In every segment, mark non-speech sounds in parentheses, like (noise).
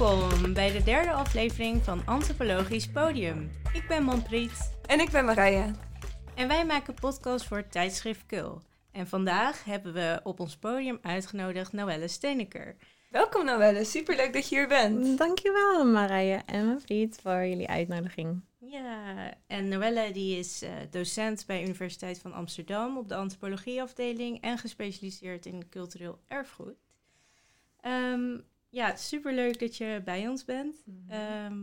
Welkom bij de derde aflevering van Antropologisch Podium. Ik ben Manpriet. En ik ben Marije. En wij maken podcasts voor het tijdschrift Kul. En vandaag hebben we op ons podium uitgenodigd Noelle Steneker. Welkom Noelle, superleuk dat je hier bent. Dankjewel Marije en Manpriet voor jullie uitnodiging. Ja, en Noelle die is uh, docent bij Universiteit van Amsterdam op de antropologieafdeling en gespecialiseerd in cultureel erfgoed. Um, ja, superleuk dat je bij ons bent. Mhm. Ehm,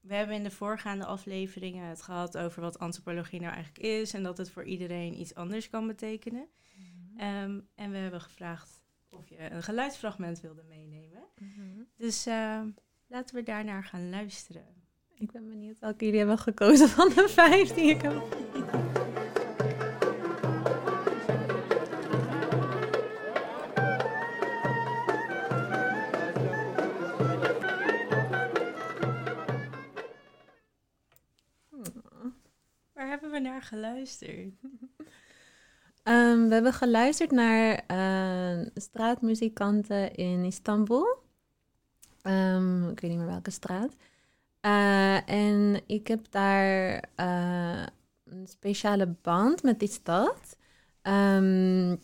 we hebben in de voorgaande afleveringen het gehad over wat antropologie nou eigenlijk is en dat het voor iedereen iets anders kan betekenen. Mhm. Ehm, en we hebben gevraagd of je een geluidsfragment wilde meenemen. Mhm. Dus uh, laten we daarnaar gaan luisteren. Ik ben benieuwd welke jullie hebben gekozen van de vijf die ik heb. Naar geluisterd? Um, (laughs) we hebben geluisterd naar uh, straatmuzikanten in Istanbul. Um, ik weet niet meer welke straat. Uh, en ik heb daar uh, een speciale band met die stad. Um,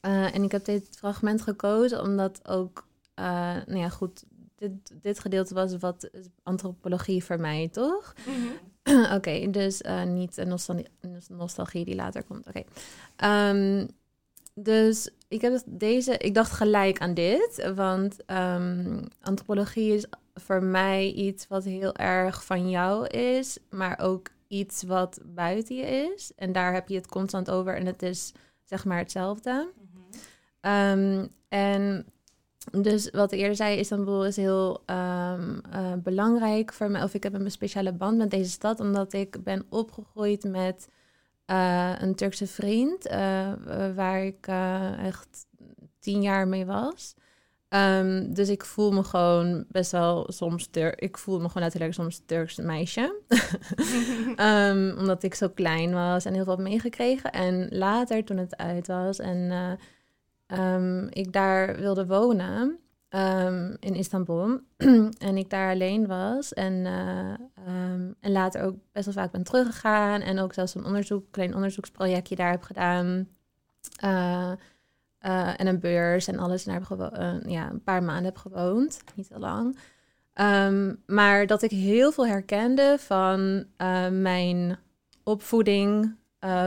en ik heb dit fragment gekozen omdat ook, nou ja, goed, dit, dit gedeelte was wat antropologie voor mij, toch? Mm (clears throat) Oké, dus uh, niet nostalgie, nostalgie die later komt. Oké. Um, dus ik heb deze, ik dacht gelijk aan dit, want um, antropologie is voor mij iets wat heel erg van jou is, maar ook iets wat buiten je is. En daar heb je het constant over en het is zeg maar hetzelfde. Mm -hmm. um, en dus wat ik eerder zei, Istanbul is heel um, uh, belangrijk voor mij. Of ik heb een speciale band met deze stad, omdat ik ben opgegroeid met uh, een Turkse vriend, uh, waar ik echt tien jaar mee was. Um, dus ik voel me gewoon best wel soms Turk. Ik voel me gewoon letterlijk soms Turks meisje. um, (laughs) omdat ik zo klein was en heel veel heb meegekregen. En later, toen het uit was en um, ik daar wilde wonen um, in Istanbul. (clears throat) en ik daar alleen was. En, uh, um, en later ook best wel vaak ben teruggegaan. En ook zelfs een onderzoek, klein onderzoeksprojectje daar heb gedaan. Uh, uh, en een beurs en alles. En daar heb uh, ja, een paar maanden heb gewoond. Niet heel lang. Maar dat ik heel veel herkende van mijn opvoeding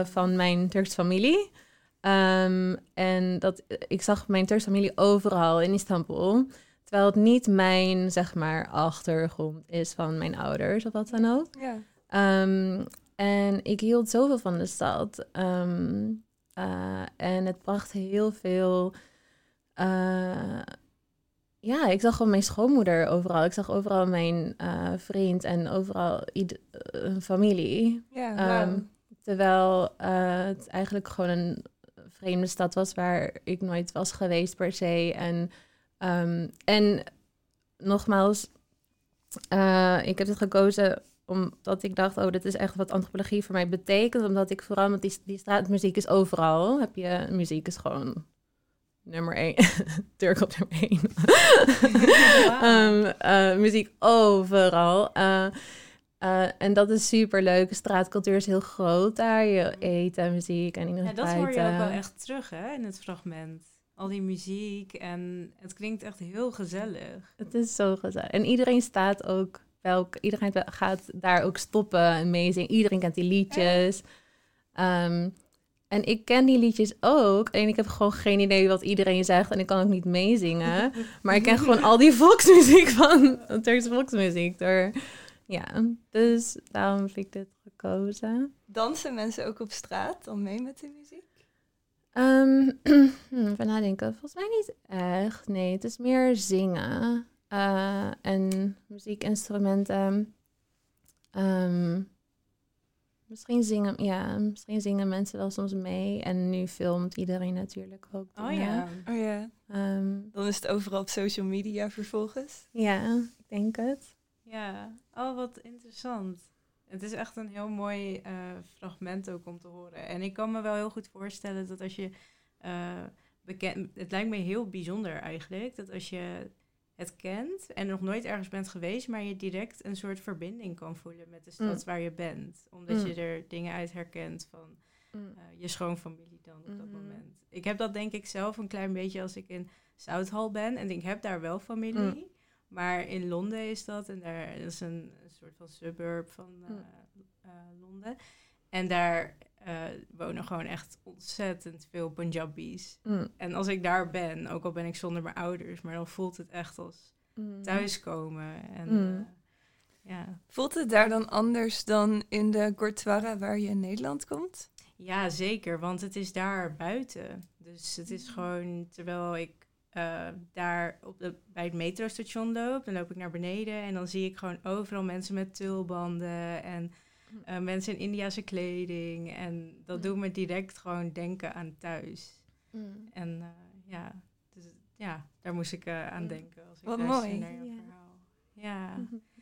van mijn Turkse familie. Um, en dat, ik zag mijn Turkse familie overal in Istanbul. Terwijl het niet mijn, zeg maar, achtergrond is van mijn ouders of wat dan ook. Ja. Um, en ik hield zoveel van de stad. Um, uh, en het bracht heel veel... Uh, ja, ik zag gewoon mijn schoonmoeder overal. Ik zag overal mijn uh, vriend en overal een familie. Ja, wow. Terwijl het eigenlijk gewoon een vreemde stad was waar ik nooit was geweest per se. En, um, en nogmaals, uh, ik heb het gekozen omdat ik dacht, oh, dit is echt wat antropologie voor mij betekent. Omdat ik vooral, met die, die straatmuziek is overal. Heb je, muziek is gewoon nummer één. (laughs) Turk op nummer één. (laughs) um, uh, muziek overal. Uh, uh, en dat is super leuk. Straatcultuur is heel groot daar. Je eten, muziek en Ja, dat hoor je ook wel echt terug hè, in het fragment. Al die muziek en het klinkt echt heel gezellig. Het is zo gezellig. En iedereen staat ook welk, iedereen gaat daar ook stoppen en meezingen. Iedereen kent die liedjes. Um, en ik ken die liedjes ook. En ik heb gewoon geen idee wat iedereen zegt. En ik kan ook niet meezingen. (laughs) maar ik ken gewoon al die volksmuziek van Turkse volksmuziek. Door ja, dus daarom heb ik dit gekozen. Dansen mensen ook op straat dan mee met de muziek? Um, (clears throat) even nadenken. Volgens mij niet echt. Nee, het is meer zingen. Uh, en muziekinstrumenten. Um, misschien zingen, ja, misschien zingen mensen wel soms mee. En nu filmt iedereen natuurlijk ook. Oh ja. Oh ja. Um, dan is het overal op social media vervolgens. Ja, ik denk het. Ja, oh wat interessant. Het is echt een heel mooi uh, fragment ook om te horen. En ik kan me wel heel goed voorstellen dat als je uh, bekend... Het lijkt me heel bijzonder eigenlijk, dat als je het kent en nog nooit ergens bent geweest, maar je direct een soort verbinding kan voelen met de stad Mm. waar je bent. Omdat Mm. je er dingen uit herkent van Mm. eh, je schoonfamilie dan op dat Mhm. moment. Ik heb dat denk ik zelf een klein beetje als ik in Southall ben en ik heb daar wel familie. Maar in Londen is dat en daar dat is een, een soort van suburb van eh, Mm. eh, Londen. En daar eh, wonen gewoon echt ontzettend veel Punjabis. Mm. En als ik daar ben, ook al ben ik zonder mijn ouders, maar dan voelt het echt als Mm. thuiskomen. En Mm. eh, ja. Voelt het daar dan anders dan in de Gurdwara waar je in Nederland komt? ja, zeker, want het is daar buiten. Dus het is gewoon, terwijl ik eh, daar op de, bij het metrostation loop, dan loop ik naar beneden en dan zie ik gewoon overal mensen met tulbanden en eh, mensen in Indiase kleding. En dat doet me direct gewoon denken aan thuis. Mm. En eh, ja, dus, ja, daar moest ik eh, aan denken als ik Wat mooi. naar jouw Ja. verhaal. Ja,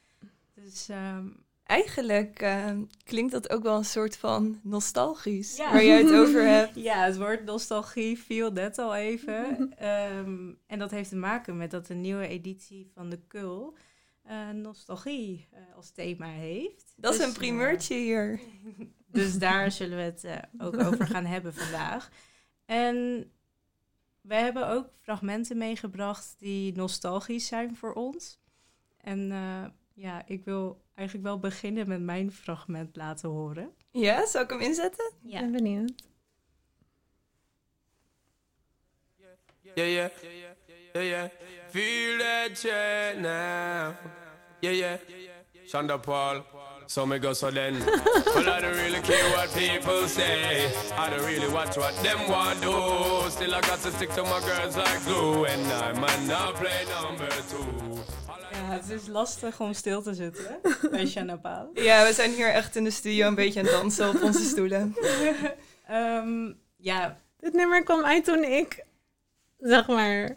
(laughs) dus ehm, Eigenlijk eh, klinkt dat ook wel een soort van nostalgisch, Ja. waar jij het over hebt. (laughs) ja, het woord nostalgie viel net al even. (laughs) Ehm, en dat heeft te maken met dat de nieuwe editie van de Kul eh, nostalgie eh, als thema heeft. Dat is Dus, een primeurtje hier. eh, (laughs) dus daar zullen we het eh, ook over gaan hebben vandaag. En we hebben ook fragmenten meegebracht die nostalgisch zijn voor ons. En eh, ja, ik wil eigenlijk wel beginnen met mijn fragment laten horen. Ja, zal ik hem inzetten? Ik ben benieuwd. Yeah, yeah, yeah, yeah. Feel that shit now. Yeah, yeah. Shonda Paul. So me go so then. well, I don't really care what people say. I don't really watch what them want do. Still, I got to stick to my girls like glue. And I might not play number two. Ja, het is lastig om stil te zitten (laughs) bij Shanna Paal. Ja, we zijn hier echt in de studio een beetje aan het dansen op onze stoelen. (laughs) Ehm, ja, Dit nummer kwam uit toen ik, zeg maar,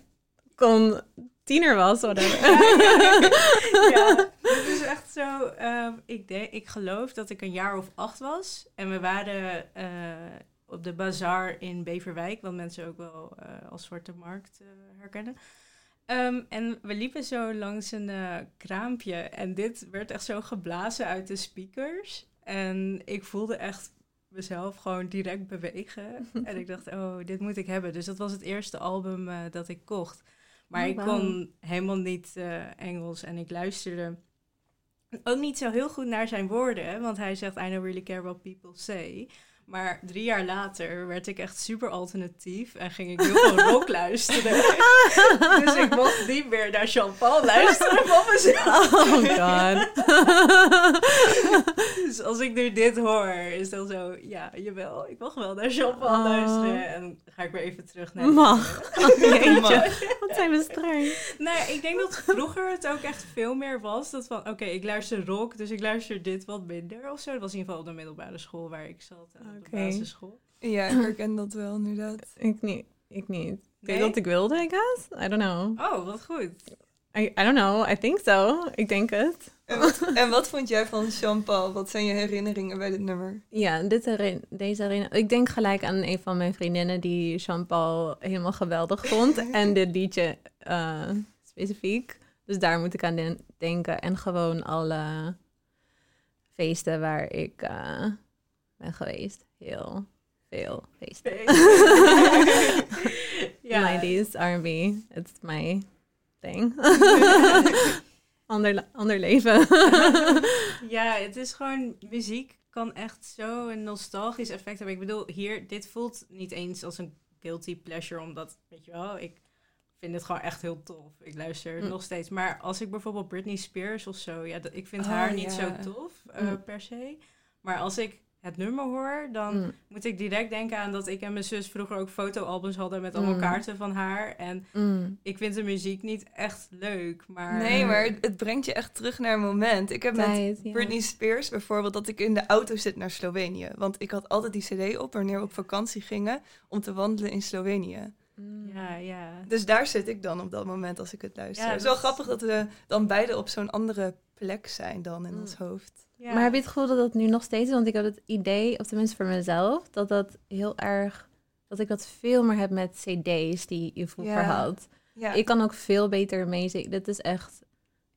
kon tiener was. whatever. (laughs) ja, het is echt zo. ehm, ik, denk, ik geloof dat ik een jaar of acht was. En we waren eh, op de bazaar in Beverwijk, wat mensen ook wel eh, als Zwarte Markt eh, herkennen. Ehm, en we liepen zo langs een eh, kraampje en dit werd echt zo geblazen uit de speakers. En ik voelde echt mezelf gewoon direct bewegen. (laughs) en ik dacht, oh, dit moet ik hebben. Dus dat was het eerste album eh, dat ik kocht. Maar Oh, ik kon helemaal niet eh, Engels en ik luisterde ook niet zo heel goed naar zijn woorden. Want hij zegt, I don't really care what people say. Maar drie jaar later werd ik echt super alternatief en ging ik heel veel rock (laughs) luisteren. dus ik mocht niet meer naar Jean-Paul luisteren van mezelf. Oh god. (laughs) Dus als ik nu dit hoor, is dan zo, ja, jawel, ik mag wel naar Jean-Paul Oh. luisteren. En ga ik weer even terug naar... Mag. (laughs) Oh, jeetje. Mag. Wat zijn we streng. Nee, ik denk dat vroeger het ook echt veel meer was. Dat van, oké, ik luister rock, dus ik luister dit wat minder of zo. Dat was in ieder geval op de middelbare school waar ik zat. En de Oké. basisschool. Ja, ik (clears throat) herken dat wel inderdaad. Ik niet. Ik niet. Ik weet Nee? wat ik wilde, I guess. I don't know. Oh, wat goed. I, I don't know. I think so. Ik denk het. En wat, en wat vond jij van Jean-Paul? Wat zijn je herinneringen bij dit nummer? Ja, dit herin- deze herinnering. Ik denk gelijk aan een van mijn vriendinnen die Jean-Paul helemaal geweldig vond. (laughs) en dit liedje eh, specifiek. Dus daar moet ik aan den- denken. En gewoon alle feesten waar ik eh, ben geweest. Heel veel feesten. (laughs) ja. 90s R&B. It's my thing. (laughs) ander, ander leven. (laughs) ja, het is gewoon, muziek kan echt zo een nostalgisch effect hebben. Ik bedoel, hier, dit voelt niet eens als een guilty pleasure, omdat, weet je wel, ik vind het gewoon echt heel tof. Ik luister Mm. nog steeds. Maar als ik bijvoorbeeld Britney Spears of zo, ja, dat- ik vind Oh, haar niet zo tof eh, Mm. per se. Maar als ik het nummer hoor, dan Mm, moet ik direct denken aan dat ik en mijn zus vroeger ook fotoalbums hadden met allemaal Mm. kaarten van haar. En mm. ik vind de muziek niet echt leuk, maar... Nee, maar het, brengt je echt terug naar een moment. Ik heb met ja. Britney Spears bijvoorbeeld dat ik in de auto zit naar Slovenië. Want ik had altijd die cd op wanneer we op vakantie gingen om te wandelen in Slovenië. Ja, ja. Dus daar zit ik dan op dat moment als ik het luister. Ja, het is wel grappig dat we dan beide op zo'n andere plek zijn dan in ons hoofd. Ja. Maar heb je het gevoel dat dat nu nog steeds is? Want ik heb het idee, of tenminste voor mezelf, dat dat heel erg, dat ik dat veel meer heb met cd's die je vroeger Ja. had. Ja. Ik kan ook veel beter meezingen. Dit is echt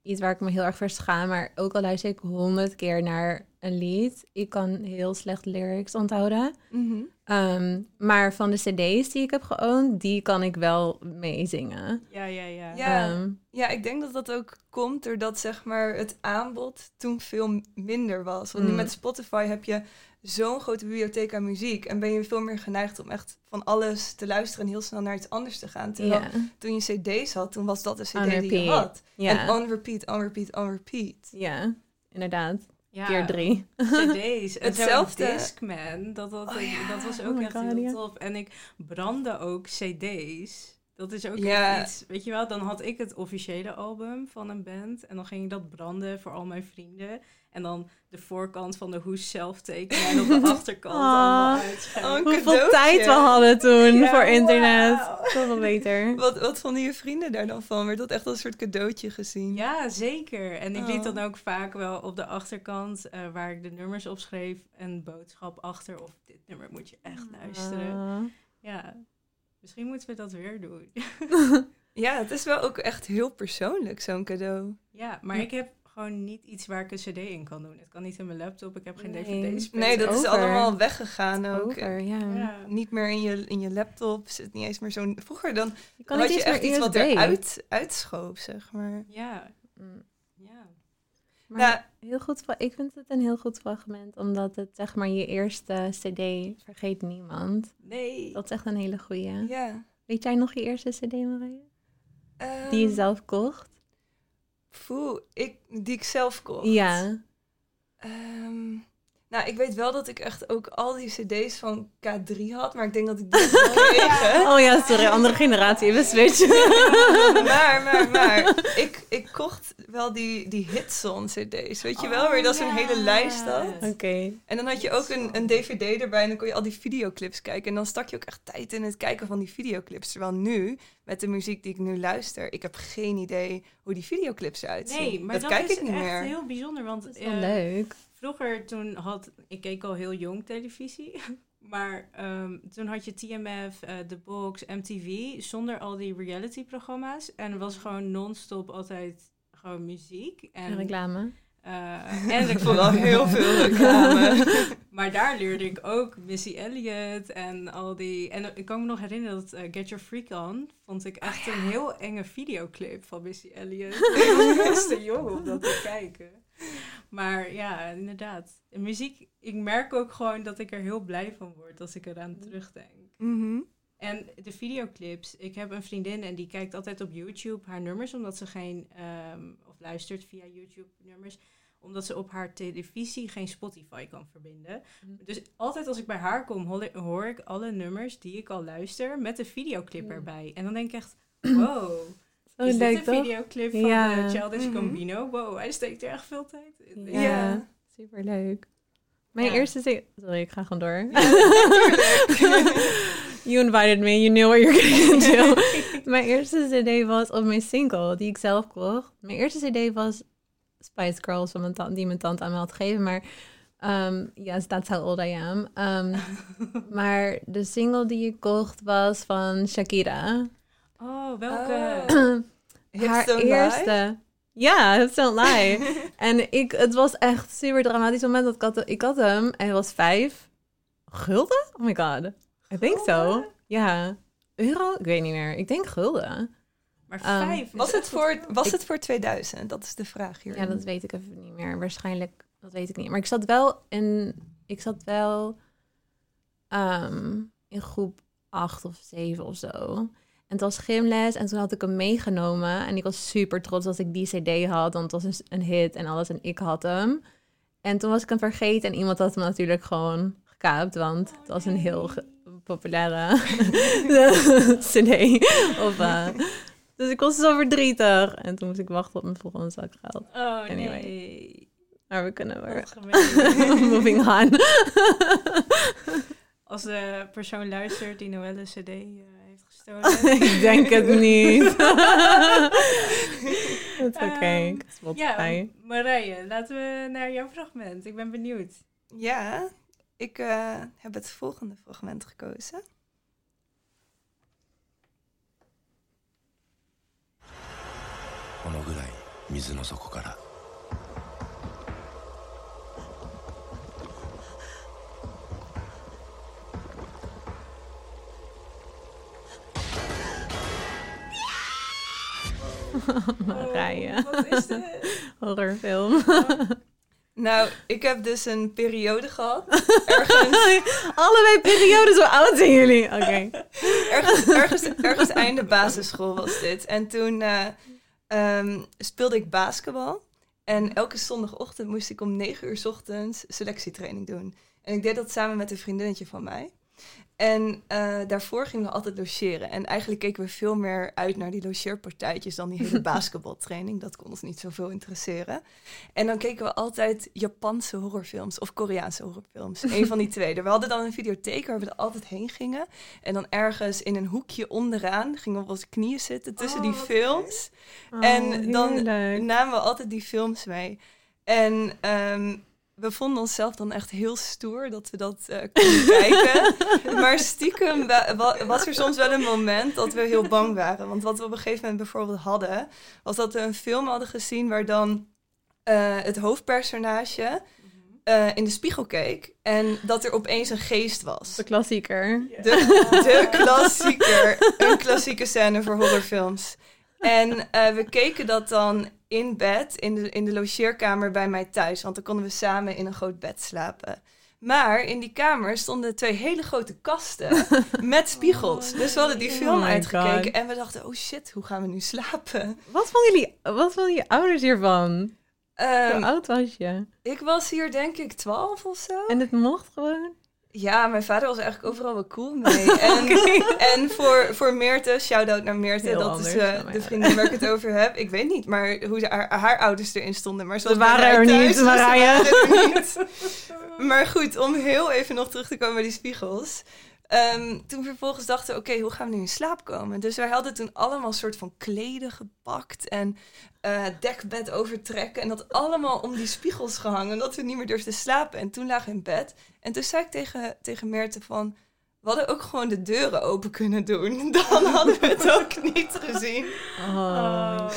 iets waar ik me heel erg voor schaam. Maar ook al luister ik honderd keer naar een lied, ik kan heel slecht lyrics onthouden. Mhm. Ehm, maar van de cd's die ik heb geowned, die kan ik wel meezingen. Ja, ja, ja. Ja. Ehm, Ja, ik denk dat dat ook komt doordat zeg maar, het aanbod toen veel minder was. Want nu Mm. met Spotify heb je zo'n grote bibliotheek aan muziek. En ben je veel meer geneigd om echt van alles te luisteren en heel snel naar iets anders te gaan. Terwijl toen je cd's had, toen was dat de cd die je had. En on repeat, on repeat, on repeat. ja, inderdaad. Ja. Keer drie. CD's. (laughs) En Hetzelfde. Discman, dat, dat, Oh ja. dat was Oh ook my echt God, heel tof. En ik brandde ook CD's. Dat is ook echt iets, weet je wel, dan had ik het officiële album van een band. En dan ging ik dat branden voor al mijn vrienden. En dan de voorkant van de hoes zelf tekenen en op de (laughs) achterkant Ah. allemaal. Oh, Hoeveel tijd we hadden toen Ja, voor internet. wauw. Zoveel beter. (laughs) Wat, wat vonden je vrienden daar dan van? Werd dat echt als een soort cadeautje gezien? Ja, zeker. En ik liet Oh. dan ook vaak wel op de achterkant, eh, waar ik de nummers opschreef, een boodschap achter. Of dit nummer moet je echt luisteren. Ah. Ja, misschien moeten we dat weer doen. (laughs) Ja, het is wel ook echt heel persoonlijk, zo'n cadeau. Ja, maar Ja. ik heb gewoon niet iets waar ik een cd in kan doen. Het kan niet in mijn laptop, ik heb geen Nee. dvd's. Nee, dat is allemaal weggegaan ook. Over, ja. Ja. Niet meer in je, in je laptop, zit niet eens meer zo'n... Vroeger dan Je kan had je echt meer iets wat eruit uitschoof, zeg maar. Ja, Mm. ja. Maar Nou, heel goed, ik vind het een heel goed fragment, omdat het zeg maar je eerste CD vergeet niemand. Nee. Dat is echt een hele goeie. ja. Weet jij nog je eerste CD, Marije? Ehm, Die je zelf kocht? Poeh, ik, die ik zelf kocht. Ja. Ehm, nou, ik weet wel dat ik echt ook al die cd's van K3 had, maar ik denk dat ik die (laughs) heb gekregen. Oh ja, sorry, andere generatie, even switchen. (laughs) maar, maar, maar, ik, ik kocht wel die, die Hitson cd's, weet je wel, waar je dat zo'n Oh, hele lijst had. Oké. En dan had je ook een, een dvd erbij en dan kon je al die videoclips kijken. En dan stak je ook echt tijd in het kijken van die videoclips. Terwijl nu, met de muziek die ik nu luister, ik heb geen idee hoe die videoclips eruit zien. Nee, maar dat, dat, kijk is ik niet echt meer. heel bijzonder, want Dat is wel eh, leuk. Vroeger toen had ik keek al heel jong televisie, (laughs) maar ehm, toen had je TMF, eh The Box, MTV zonder al die reality-programma's en er was gewoon non-stop altijd gewoon muziek en En reclame. eh, en reclame. Vooral heel veel (laughs) reclame. Maar daar leerde ik ook Missy Elliott en al die. En ik kan me nog herinneren dat eh, Get Your Freak On vond ik echt een heel enge videoclip van Missy Elliott. (laughs) ik was best te jong om dat te kijken. Maar ja, inderdaad. De muziek, ik merk ook gewoon dat ik er heel blij van word als ik eraan terugdenk. Mhm. En de videoclips. Ik heb een vriendin en die kijkt altijd op YouTube haar nummers, omdat ze geen. ehm, of luistert via YouTube nummers omdat ze op haar televisie geen Spotify kan verbinden. Mhm. Dus altijd als ik bij haar kom, hoor, ik alle nummers die ik al luister met de videoclip erbij. En dan denk ik echt, (clears throat) wow, Zo is leuk dit een toch? videoclip van Ja. de Childish Mhm. Gambino? Wow, hij steekt er echt veel tijd in. Ja. Ja. Superleuk. Mijn Ja. eerste CD... Sorry, ik ga gewoon door. (laughs) you invited me, you knew what you're getting (laughs) into. mijn eerste CD was op mijn single, die ik zelf kocht. Mijn eerste CD was Spice Girls, van mijn tante, die mijn tante aan me had gegeven. Maar um, yes, that's how old I am. Um, (laughs) maar de single die ik kocht was van Shakira. Oh, welke? Oh. (clears throat) Haar Lie? eerste. Ja, Hips Don't Lie. (laughs) en ik, het was echt super dramatisch moment dat ik had, ik had hem en hij was vijf gulden. Oh my god, I think so. Gulden? Ja, euro? Ik weet niet meer. Ik denk gulden. Maar Ehm, vijf. is Was, het voor, goedkoop. was het voor 2000? Dat is de vraag hier. Ja, dat weet ik even niet meer. Waarschijnlijk, dat weet ik niet. Maar ik zat wel in, ik zat wel ehm, in groep acht of zeven of zo. En het was gymles en toen had ik hem meegenomen. En ik was super trots dat ik die cd had, want het was een, een hit en alles. En ik had hem. En toen was ik hem vergeten en iemand had hem natuurlijk gewoon gekaapt. Want het was een heel populaire (laughs) cd. Of, eh, dus ik was zo verdrietig. En toen moest ik wachten op mijn volgende zakgeld. Oh, Anyway. nee. Maar we kunnen weer (laughs) moving on. Als de persoon luistert die Noelle CD eh, (laughs) ik denk het niet. (laughs) is oké. Ehm, ja, Marije, laten we naar jouw fragment. Ik ben benieuwd. Ja, ik eh, heb het volgende fragment gekozen. (laughs) Marije. Oh, wat is dit? (laughs) Horrorfilm. Nou, ik heb dus een periode gehad. Ergens... (laughs) Allebei periodes, hoe oud zijn jullie? Oké. Okay. ergens, ergens, einde basisschool was dit. En toen eh, ehm, speelde ik basketbal. En elke zondagochtend moest ik om negen uur ochtends selectietraining doen. En ik deed dat samen met een vriendinnetje van mij. En eh, daarvoor gingen we altijd logeren. En eigenlijk keken we veel meer uit naar die logeerpartijtjes dan die hele (laughs) basketbaltraining. Dat kon ons niet zoveel interesseren. En dan keken we altijd Japanse horrorfilms of Koreaanse horrorfilms. (laughs) Een van die twee. We hadden dan een videotheek waar we er altijd heen gingen. En dan ergens in een hoekje onderaan gingen we op onze knieën zitten tussen die Oh, films. Oh, En dan heerlijk. namen we altijd die films mee. En ehm, we vonden onszelf dan echt heel stoer dat we dat eh konden (laughs) kijken. Maar stiekem wa- wa- was er soms wel een moment dat we heel bang waren. Want wat we op een gegeven moment bijvoorbeeld hadden, was dat we een film hadden gezien waar dan eh, het hoofdpersonage eh, in de spiegel keek. En dat er opeens een geest was. De klassieker. De, de klassieker. Een klassieke scène voor horrorfilms. En eh, we keken dat dan in bed, in de, in de logeerkamer bij mij thuis. Want dan konden we samen in een groot bed slapen. Maar in die kamer stonden twee hele grote kasten (laughs) met spiegels. Dus we hadden die Oh film uitgekeken God. en we dachten, oh shit, hoe gaan we nu slapen? Wat vonden jullie, wat vonden je ouders hiervan? Ehm, Hoe oud was je? ik was hier denk ik 12 of zo. En het mocht gewoon? Ja, mijn vader was eigenlijk overal wel cool mee. (laughs) En, en voor, voor Meerte, shout-out naar Meerte, Heel dat anders is eh, mij. de vriendin waar ik het over heb. Ik weet niet, maar hoe ze, haar, haar ouders erin stonden. Maar Ze er thuis, niet, Marije. waren er niet. Maar goed, om heel even nog terug te komen bij die spiegels. Ehm, toen vervolgens dachten we, oké, hoe gaan we nu in slaap komen? Dus wij hadden toen allemaal een soort van kleden gepakt en eh, dekbed overtrekken. En dat allemaal om die spiegels gehangen, omdat we niet meer durfden slapen. En toen lagen we in bed. En toen zei ik tegen, tegen Meerte van, we hadden ook gewoon de deuren open kunnen doen. (laughs) Dan hadden we het ook niet gezien. Oh, Oh.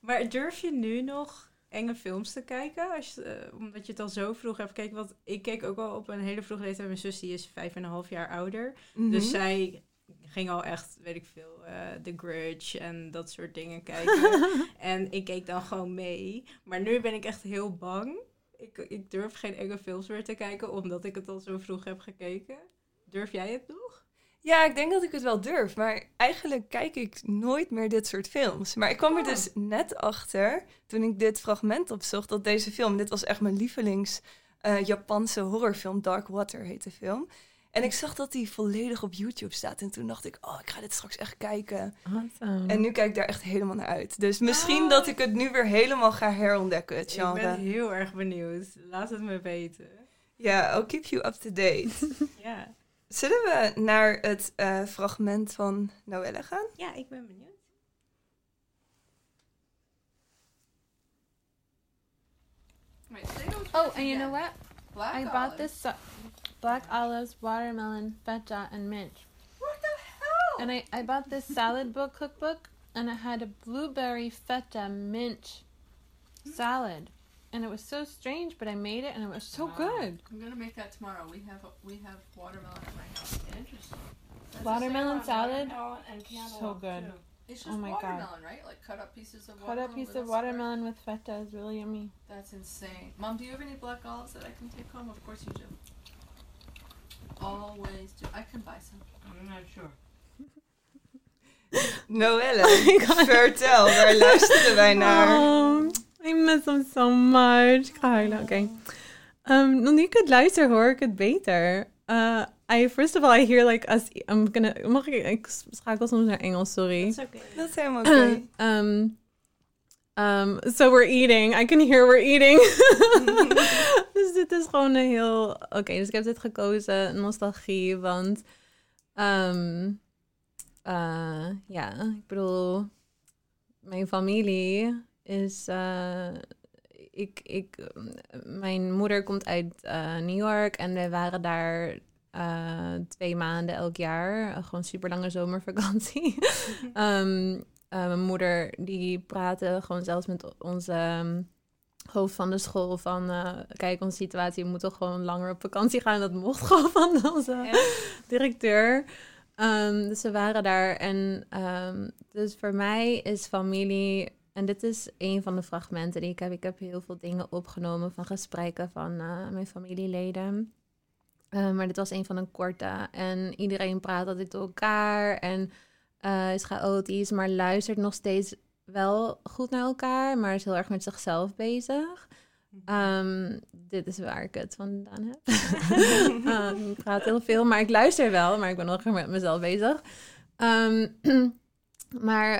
Maar durf je nu nog enge films te kijken? Als je, eh, omdat je het al zo vroeg hebt gekeken. Want ik keek ook al op een hele vroege leeftijd. Mijn zus die is vijf en een half jaar ouder. Dus Mhm. zij ging al echt, weet ik veel, eh The Grudge en dat soort dingen kijken. (laughs) en ik keek dan gewoon mee. Maar nu ben ik echt heel bang. Ik, ik durf geen enge films meer te kijken, omdat ik het al zo vroeg heb gekeken. Durf jij het nog? Ja, ik denk dat ik het wel durf. Maar eigenlijk kijk ik nooit meer dit soort films. Maar ik kwam er Oh. dus net achter, toen ik dit fragment opzocht, dat deze film, dit was echt mijn lievelings eh, Japanse horrorfilm, Dark Water heet de film. En ik zag dat die volledig op YouTube staat. En toen dacht ik, oh, ik ga dit straks echt kijken. Awesome. En nu kijk ik daar echt helemaal naar uit. Dus misschien Oh. dat ik het nu weer helemaal ga herontdekken, het Ik ben heel erg benieuwd. Laat het me weten. Ja, I'll keep you up to date. (laughs) Ja, Zullen we naar het eh, fragment van Noelle gaan? ja ik ben benieuwd. Oh, and you know what? Black I bought this sa- black olives, watermelon, feta, and mint. What the hell? And I, I bought this salad book cookbook, and it had a blueberry feta mint salad. And it was so strange, but I made it, and it was so Wow. good. I'm gonna make that tomorrow. We have we have watermelon at my house. Interesting. Watermelon salad, and so good. It's Oh just my God. watermelon, right? Like cut up pieces of Cut watermelon. up piece of square- watermelon with feta is really yummy. That's insane. Mom, do you have any black olives that I can take home? Of course you do. Always do. I can buy some. I'm not sure. (laughs) Noelle, (laughs) oh my God. vertel, waar luisteren wij naar? Oh, I miss them so much. Ik ga huilen, oké. Um, nu ik het luister, hoor ik het beter. Uh, I, first of all, I hear like us... I'm gonna... Mag ik... Ik schakel soms naar Engels, sorry. Dat is oké. Dat is helemaal (clears throat) oké. um, um, so we're eating. I can hear we're eating. (laughs) dus dit is gewoon een heel... Oké, dus ik heb dit gekozen, nostalgie, want... um, uh, ja, ik bedoel... Mijn familie is... uh, ik, ik, mijn moeder komt uit uh, New York en wij waren daar uh, twee maanden elk jaar. Gewoon super lange zomervakantie. um, (laughs) eh, mijn moeder die praatte gewoon zelfs met onze ehm, hoofd van de school van... eh, kijk, onze situatie, we moeten gewoon langer op vakantie gaan. Dat mocht (laughs) gewoon van onze directeur. Ehm, dus we waren daar. En ehm, dus voor mij is familie. En dit is een van de fragmenten die ik heb. Ik heb heel veel dingen opgenomen van gesprekken van eh, mijn familieleden. Eh, maar dit was een van een korte. En iedereen praat altijd door elkaar. En eh, is chaotisch, maar luistert nog steeds wel goed naar elkaar. Maar is heel erg met zichzelf bezig. Ehm, dit is waar ik het vandaan heb. (laughs) (laughs) Ehm, ik praat heel veel, maar ik luister wel. Maar ik ben nog erg met mezelf bezig. Ehm, (clears throat) maar,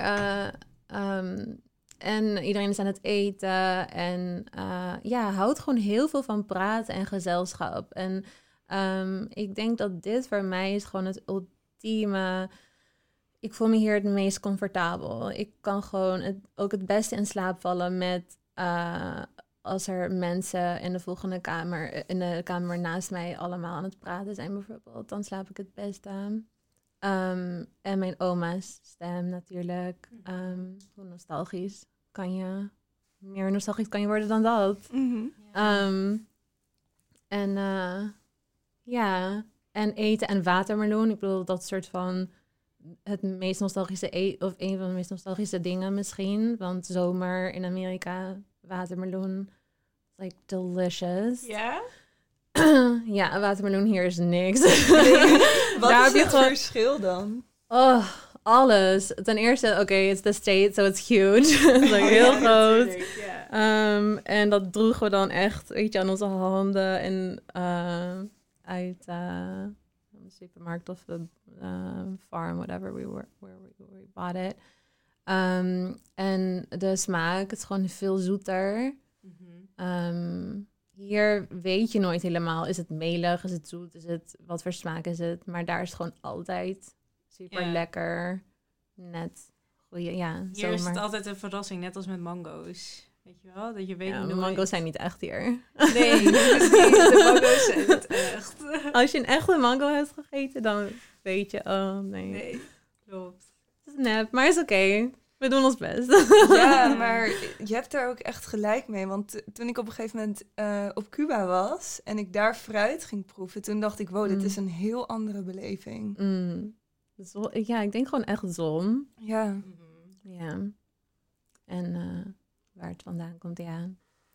en iedereen is aan het eten. En eh, ja, houdt gewoon heel veel van praten en gezelschap. En ehm, ik denk dat dit voor mij is gewoon het ultieme... Ik voel me hier het meest comfortabel. Ik kan gewoon ook het beste in slaap vallen met... eh, als er mensen in de volgende kamer, in de kamer naast mij allemaal aan het praten zijn bijvoorbeeld, dan slaap ik het beste. Ehm, en mijn oma's stem natuurlijk. Ehm, hoe nostalgisch kan je, meer nostalgisch kan je worden dan dat. Mhm. Ehm, en eh, ja, en eten en watermeloen. Ik bedoel, dat soort van het meest nostalgische eten, of een van de meest nostalgische dingen misschien. Want zomer in Amerika, watermeloen, like delicious. Ja? (clears throat) ja, watermeloen hier is niks. (laughs) (laughs) (laughs) Wat Daar is het gewoon- verschil dan? Oh, alles. Ten eerste, oké, it's the state, so it's huge. (laughs) it's like heel Ja, groot. Ehm, en dat droegen we dan echt, weet je, aan onze handen en eh, uit eh, de supermarkt of de eh, farm, whatever we were, where we, where we bought it. Ehm, en de smaak, het is gewoon veel zoeter. Ehm, hier weet je nooit helemaal, is het melig, is het zoet, is het, wat voor smaak is het? Maar daar is het gewoon altijd super Ja. lekker, net, goeie, ja, Hier is het altijd een verrassing, net als met mango's. Weet je wel? Dat je weet Ja, de nooit- mango's zijn niet echt hier. Nee, (laughs) precies. De mango's zijn het echt. Als je een echte mango hebt gegeten, dan weet je, oh nee, Nee, klopt. het is nep, maar is oké. We doen ons best. Ja, (laughs) maar je hebt daar ook echt gelijk mee. Want toen ik op een gegeven moment eh, op Cuba was en ik daar fruit ging proeven, toen dacht ik, wow, dit Mm. is een heel andere beleving. Mm. Zon- ja, ik denk gewoon echt zon. Ja. Mhm. Ja. En eh, waar het vandaan komt, ja.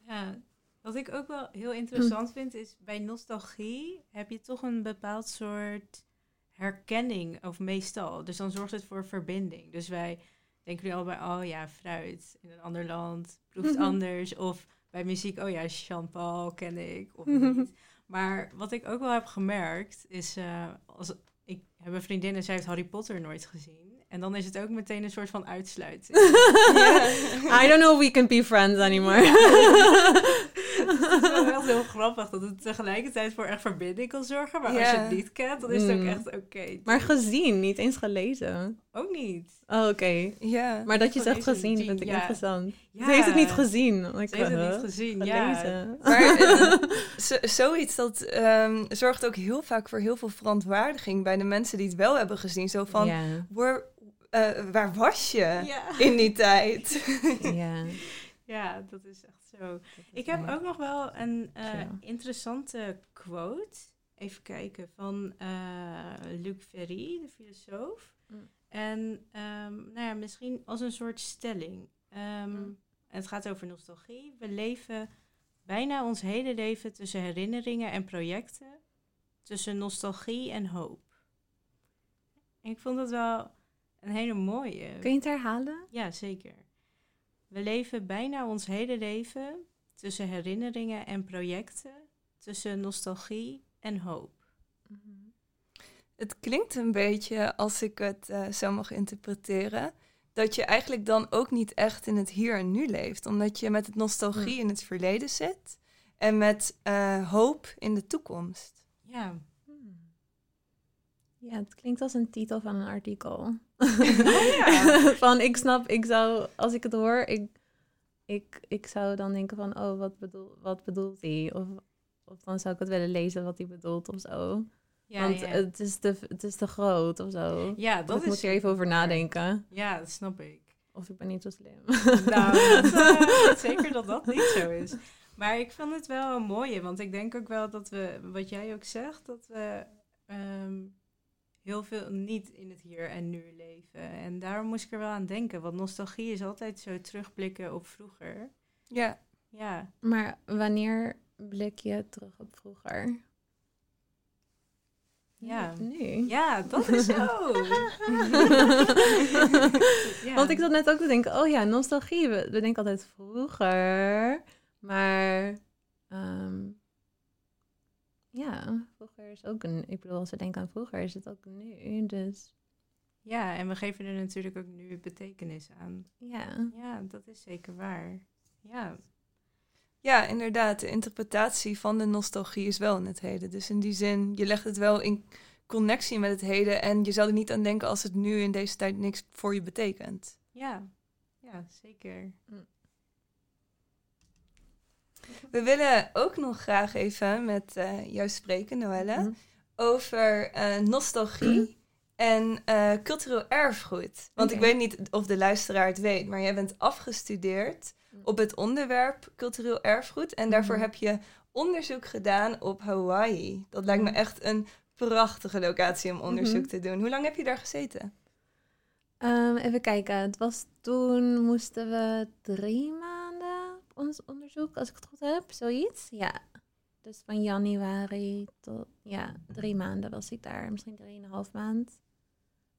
Ja, wat ik ook wel heel interessant vind, is bij nostalgie heb je toch een bepaald soort herkenning, of meestal. Dus dan zorgt het voor verbinding. Dus wij denken nu al bij, oh ja, fruit in een ander land, proeft Mhm. anders. Of bij muziek, oh ja, Jean-Paul ken ik, of Mhm. niet. Maar wat ik ook wel heb gemerkt, is, eh, als, ik heb een vriendin en zij heeft Harry Potter nooit gezien. En dan is het ook meteen een soort van uitsluiting. (laughs) I don't know if we can be friends anymore. (laughs) Het is wel (laughs) echt heel grappig dat het tegelijkertijd voor echt verbinding kan zorgen. Maar als je het niet kent, dan is het ook Mm. echt oké. maar gezien, niet eens gelezen. Ook niet. Oh, oké. Ja. Maar dat je zegt gezien, vind ik ja. interessant. Ja. Ze heeft het niet gezien. Like, Ze heeft het niet gezien, ja. Maar (laughs) eh, zo- zoiets dat ehm, zorgt ook heel vaak voor heel veel verontwaardiging bij de mensen die het wel hebben gezien. Zo van, Ja, waar, eh, waar was je in die tijd? ja. (laughs) ja, dat is echt zo. Ik heb ook nog wel een eh, interessante quote. Even kijken, van eh, Luc Ferry, de filosoof. Mm. En ehm, nou ja, misschien als een soort stelling. Mm. en het gaat over nostalgie. We leven bijna ons hele leven tussen herinneringen en projecten. Tussen nostalgie en hoop. En ik vond dat wel een hele mooie. Kun je het herhalen? Ja, zeker. We leven bijna ons hele leven tussen herinneringen en projecten, tussen nostalgie en hoop. Het klinkt een beetje, als ik het eh, zo mag interpreteren, dat je eigenlijk dan ook niet echt in het hier en nu leeft. Omdat je met het nostalgie in het verleden zit en met eh, hoop in de toekomst. Ja. Ja, het klinkt als een titel van een artikel. ja. (laughs) van ik snap, ik zou, als ik het hoor, ik, ik, ik zou dan denken van, oh, wat, bedoel, wat bedoelt hij? Of, of dan zou ik het willen lezen wat hij bedoelt of zo. ja, Want ja. Het, is te, het is te groot of zo. ja Dat dat ik moet hier even over nadenken. Ja, dat snap ik. Of ik ben niet zo slim. Nou, dat, (laughs) eh, zeker dat dat niet zo is. Maar ik vond het wel een mooie, want ik denk ook wel dat we, wat jij ook zegt, dat we ehm, heel veel niet in het hier en nu leven. En daarom moest ik er wel aan denken, want nostalgie is altijd zo terugblikken op vroeger. Ja. Ja, Maar wanneer blik je terug op vroeger? Ja. Nu. ja dat is zo. (laughs) Ja. Want ik zat net ook te denken, oh ja, nostalgie. We, we denken altijd vroeger. Maar ehm, ja, vroeger is ook een... Ik bedoel, als we denken aan vroeger, is het ook nu. Dus Ja, en we geven er natuurlijk ook nu betekenis aan. ja. Ja, dat is zeker waar. Ja, Ja, inderdaad. De interpretatie van de nostalgie is wel in het heden. Dus in die zin, je legt het wel in connectie met het heden. En je zou er niet aan denken als het nu in deze tijd niks voor je betekent. ja, ja zeker. We willen ook nog graag even met eh, jou spreken, Noelle, Mhm. over eh, nostalgie (clears throat) en eh, cultureel erfgoed. Want ik weet niet of de luisteraar het weet, maar jij bent afgestudeerd op het onderwerp cultureel erfgoed. En daarvoor Mhm. heb je onderzoek gedaan op Hawaii. Dat lijkt me Mhm. echt een prachtige locatie om onderzoek Mhm. te doen. Hoe lang heb je daar gezeten? Ehm, even kijken. Het was toen moesten we drie ons onderzoek, als ik het goed heb. Zoiets. Ja. Dus van januari tot ja, drie maanden was ik daar. Misschien drieënhalf maand.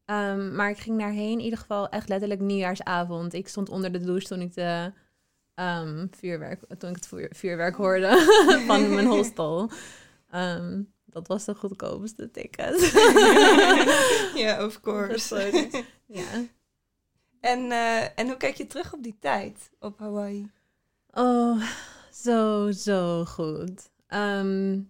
Ehm, maar ik ging daarheen in ieder geval echt letterlijk nieuwjaarsavond. Ik stond onder de douche toen ik de ehm, vuurwerk, toen ik het vuur- vuurwerk hoorde (laughs) van mijn hostel. Ehm, dat was de goedkoopste ticket. (laughs) Ja, of course. ja. en, eh, en hoe kijk je terug op die tijd op Hawaii? Oh, (sighs) zo, zo goed. Ehm,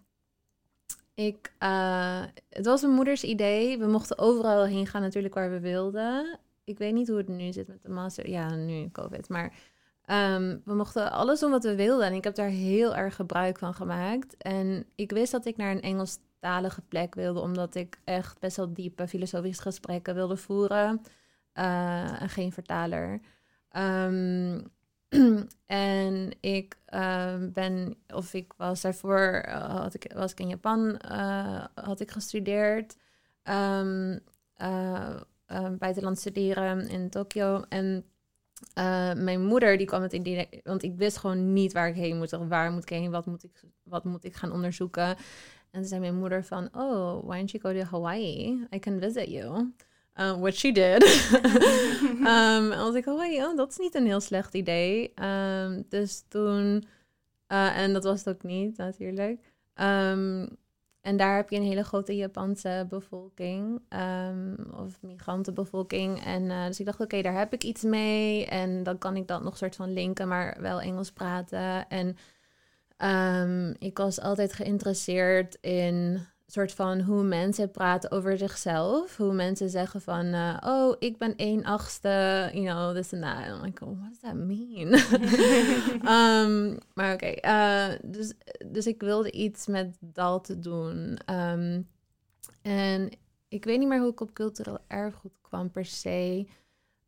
ik, eh, het was mijn moeders idee. We mochten overal heen gaan natuurlijk waar we wilden. Ik weet niet hoe het nu zit met de master. Ja, nu COVID. Maar ehm, we mochten alles doen wat we wilden. En ik heb daar heel erg gebruik van gemaakt. En ik wist dat ik naar een Engelstalige plek wilde. Omdat ik echt best wel diepe filosofische gesprekken wilde voeren. Eh, en geen vertaler. Ehm, (clears throat) en ik ehm, ben, of ik was daarvoor, eh, was ik in Japan, eh, had ik gestudeerd, ehm eh, eh, buitenland studeren in Tokio. En eh, mijn moeder, die kwam het in die, want ik wist gewoon niet waar ik heen moet, waar moet ik heen, wat moet ik, wat moet ik gaan onderzoeken. En toen zei mijn moeder van, oh, why don't you go to Hawaii? I can visit you. Uh, what she did. um, (laughs) en was ik, oh, dat is niet een heel slecht idee. Ehm, dus toen, eh, en dat was het ook niet natuurlijk. Ehm, en daar heb je een hele grote Japanse bevolking, of migrantenbevolking. En eh, dus ik dacht, oké, daar heb ik iets mee. En dan kan ik dat nog soort van linken, maar wel Engels praten. En ik was altijd geïnteresseerd in soort van hoe mensen praten over zichzelf. Hoe mensen zeggen van, eh, oh, ik ben 1 achtste, you know, this and that. I'm like, oh, what does that mean? (laughs) Ehm, maar oké, eh, dus, dus ik wilde iets met dat doen. Ehm, en ik weet niet meer hoe ik op cultureel erfgoed kwam per se.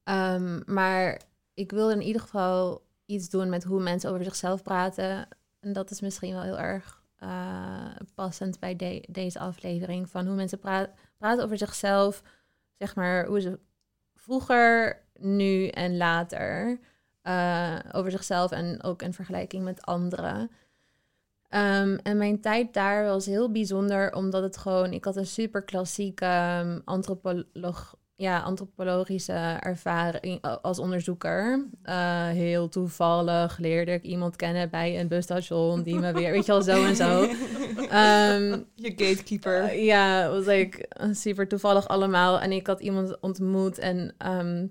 Ehm, maar ik wilde in ieder geval iets doen met hoe mensen over zichzelf praten. En dat is misschien wel heel erg eh, passend bij de- deze aflevering. Van hoe mensen pra- praten over zichzelf. Zeg maar hoe ze vroeger, nu en later. eh, over zichzelf en ook in vergelijking met anderen. Ehm, en mijn tijd daar was heel bijzonder, omdat het gewoon... Ik had een super klassieke ehm, antropolog, ja, antropologische ervaring als onderzoeker. Eh, heel toevallig leerde ik iemand kennen bij een busstation... die me weer, weet je wel, zo en zo. (laughs) Ehm, Je gatekeeper. uh, ja, was like super toevallig allemaal. En ik had iemand ontmoet en ehm,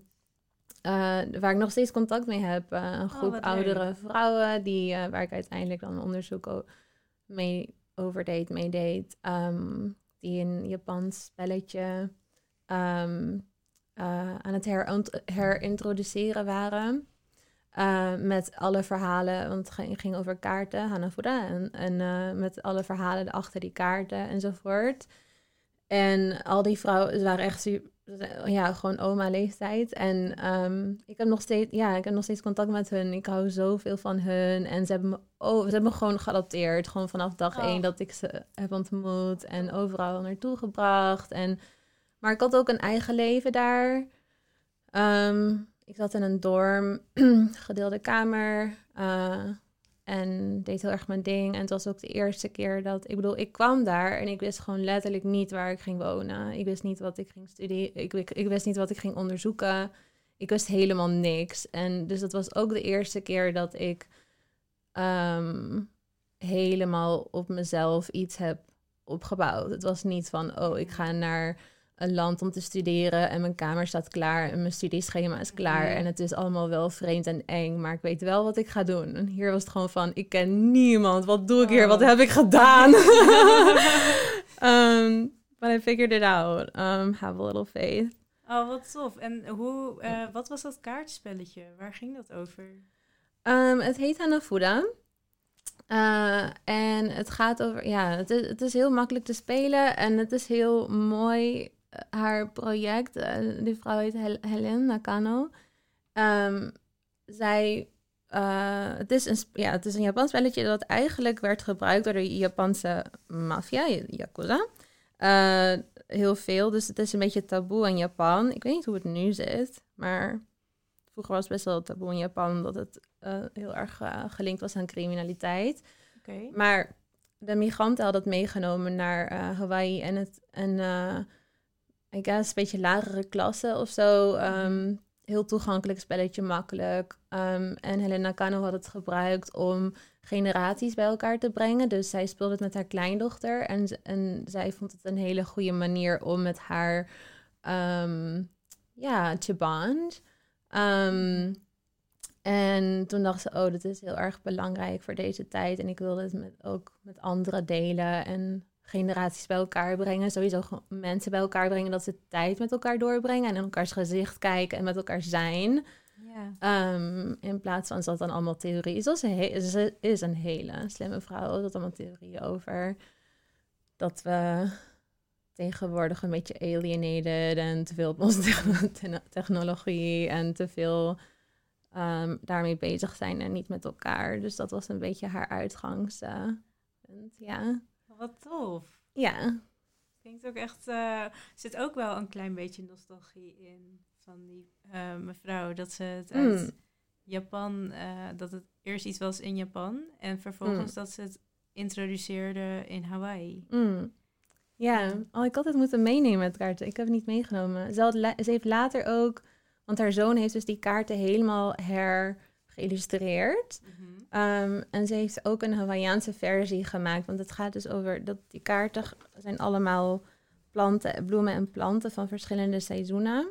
eh, waar ik nog steeds contact mee heb. eh, een groep wat oudere leuk. vrouwen die, eh, waar ik uiteindelijk dan onderzoek mee over deed, mee deed. ehm, die een Japans spelletje ehm, eh, aan het herintroduceren waren. Eh, met alle verhalen, want het ging, over kaarten, Hanafura, en, en eh, met alle verhalen achter die kaarten enzovoort. En al die vrouwen, ze waren echt ja, gewoon oma leeftijd. En ehm, ik, heb nog steeds, ja, ik heb nog steeds contact met hun. Ik hou zoveel van hun. En ze hebben me, oh, ze hebben me gewoon geadopteerd. Gewoon vanaf dag Oh. één dat ik ze heb ontmoet. En overal naartoe gebracht. En, maar ik had ook een eigen leven daar. Ehm, ik zat in een dorm, (clears throat) gedeelde kamer. eh, en deed heel erg mijn ding. En het was ook de eerste keer dat... Ik bedoel, ik kwam daar en ik wist gewoon letterlijk niet waar ik ging wonen. Ik wist niet wat ik ging studeren. Ik, ik, wist niet wat ik ging onderzoeken. Ik wist helemaal niks. En dus dat was ook de eerste keer dat ik ehm, helemaal op mezelf iets heb opgebouwd. Het was niet van, oh, ik ga naar een land om te studeren en mijn kamer staat klaar en mijn studieschema is klaar Mhm. en het is allemaal wel vreemd en eng, maar ik weet wel wat ik ga doen. En hier was het gewoon van, ik ken niemand, wat doe ik hier, wat Oh. heb ik gedaan? um, (laughs) but I figured it out. Um, have a little faith. Oh, wat tof. En hoe, eh, wat was dat kaartspelletje? Waar ging dat over? Um, het heet Hanafuda. Uh, en het gaat over, ja, het is, het is heel makkelijk te spelen en het is heel mooi. Eh, Haar project, eh, die vrouw heet Hel Helen Nakano. Um, zij, uh, het, is een, ja, het is een Japans spelletje dat eigenlijk werd gebruikt door de Japanse maffia, Yakuza. Uh, heel veel, dus het is een beetje taboe in Japan. Ik weet niet hoe het nu zit, maar vroeger was het best wel taboe in Japan, omdat het heel erg gelinkt was aan criminaliteit. Oké. Maar de migranten hadden het meegenomen naar Hawaii en het en I guess een beetje lagere klassen of zo. Um, heel toegankelijk spelletje, makkelijk. Um, en Helena Kano had het gebruikt om generaties bij elkaar te brengen. Dus zij speelde het met haar kleindochter. En, en zij vond het een hele goede manier om met haar um, ja, te bond. Um, en toen dacht ze, oh, dat is heel erg belangrijk voor deze tijd. En ik wilde het met, ook met anderen delen en generaties bij elkaar brengen. Sowieso mensen bij elkaar brengen dat ze tijd met elkaar doorbrengen. En in elkaars gezicht kijken en met elkaar zijn. Ja. Um, in plaats van dat dan allemaal theorieën. Ze, is een hele slimme vrouw. Dat allemaal theorieën over dat we tegenwoordig een beetje alienated en te veel op onze (laughs) te technologie en te veel um, daarmee bezig zijn en niet met elkaar. Dus dat was een beetje haar uitgangspunt. ja. Wat tof. Ja. Klinkt ook echt. Uh, er zit ook wel een klein beetje nostalgie in van die uh, mevrouw. Dat ze het uit Mm. Japan. Uh, dat het eerst iets was in Japan. En vervolgens Mm. dat ze het introduceerde in Hawaii. Mm. Ja, oh, ik had het moeten meenemen met kaarten. Ik heb het niet meegenomen. Ze, had ze heeft later ook, want haar zoon heeft dus die kaarten helemaal hergeïllustreerd. Mhm. Um, en ze heeft ook een Hawaiiaanse versie gemaakt. Want het gaat dus over dat die kaarten zijn allemaal planten, bloemen en planten van verschillende seizoenen.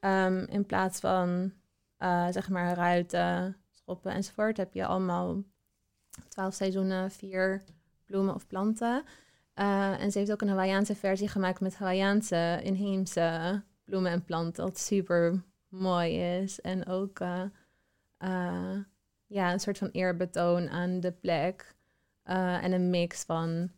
Um, in plaats van uh, zeg maar ruiten, schoppen enzovoort heb je allemaal twaalf seizoenen, vier bloemen of planten. Uh, en ze heeft ook een Hawaiiaanse versie gemaakt met Hawaiiaanse inheemse bloemen en planten. Wat super mooi is. En ook uh, uh, ja, een soort van eerbetoon aan de plek. Uh, en een mix van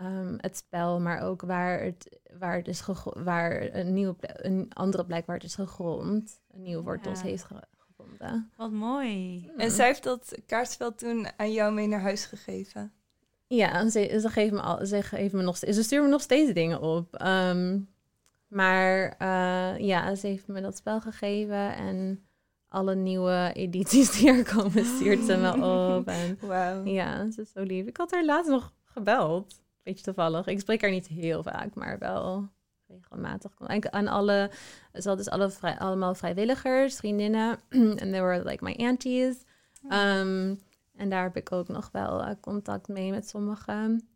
um, het spel, maar ook waar het, waar het is waar een, nieuwe plek, een andere plek waar het is gegrond. Een nieuwe wortels Ja. heeft ge gevonden. Wat mooi. En zij heeft dat kaartspel toen aan jou mee naar huis gegeven. Ja, ze, ze, geeft me al, ze, geeft me nog, steeds- ze stuurt me nog steeds dingen op. Ehm, maar uh, ja, ze heeft me dat spel gegeven en alle nieuwe edities die er komen stuurt ze me op. En ja, ze is zo lief. Ik had haar laatst nog gebeld. Beetje toevallig. Ik spreek haar niet heel vaak, maar wel regelmatig. En aan alle, ze had dus alle vrij, allemaal vrijwilligers, vriendinnen. (clears throat) En they were like my aunties. Um, en daar heb ik ook nog wel uh, contact mee met sommigen.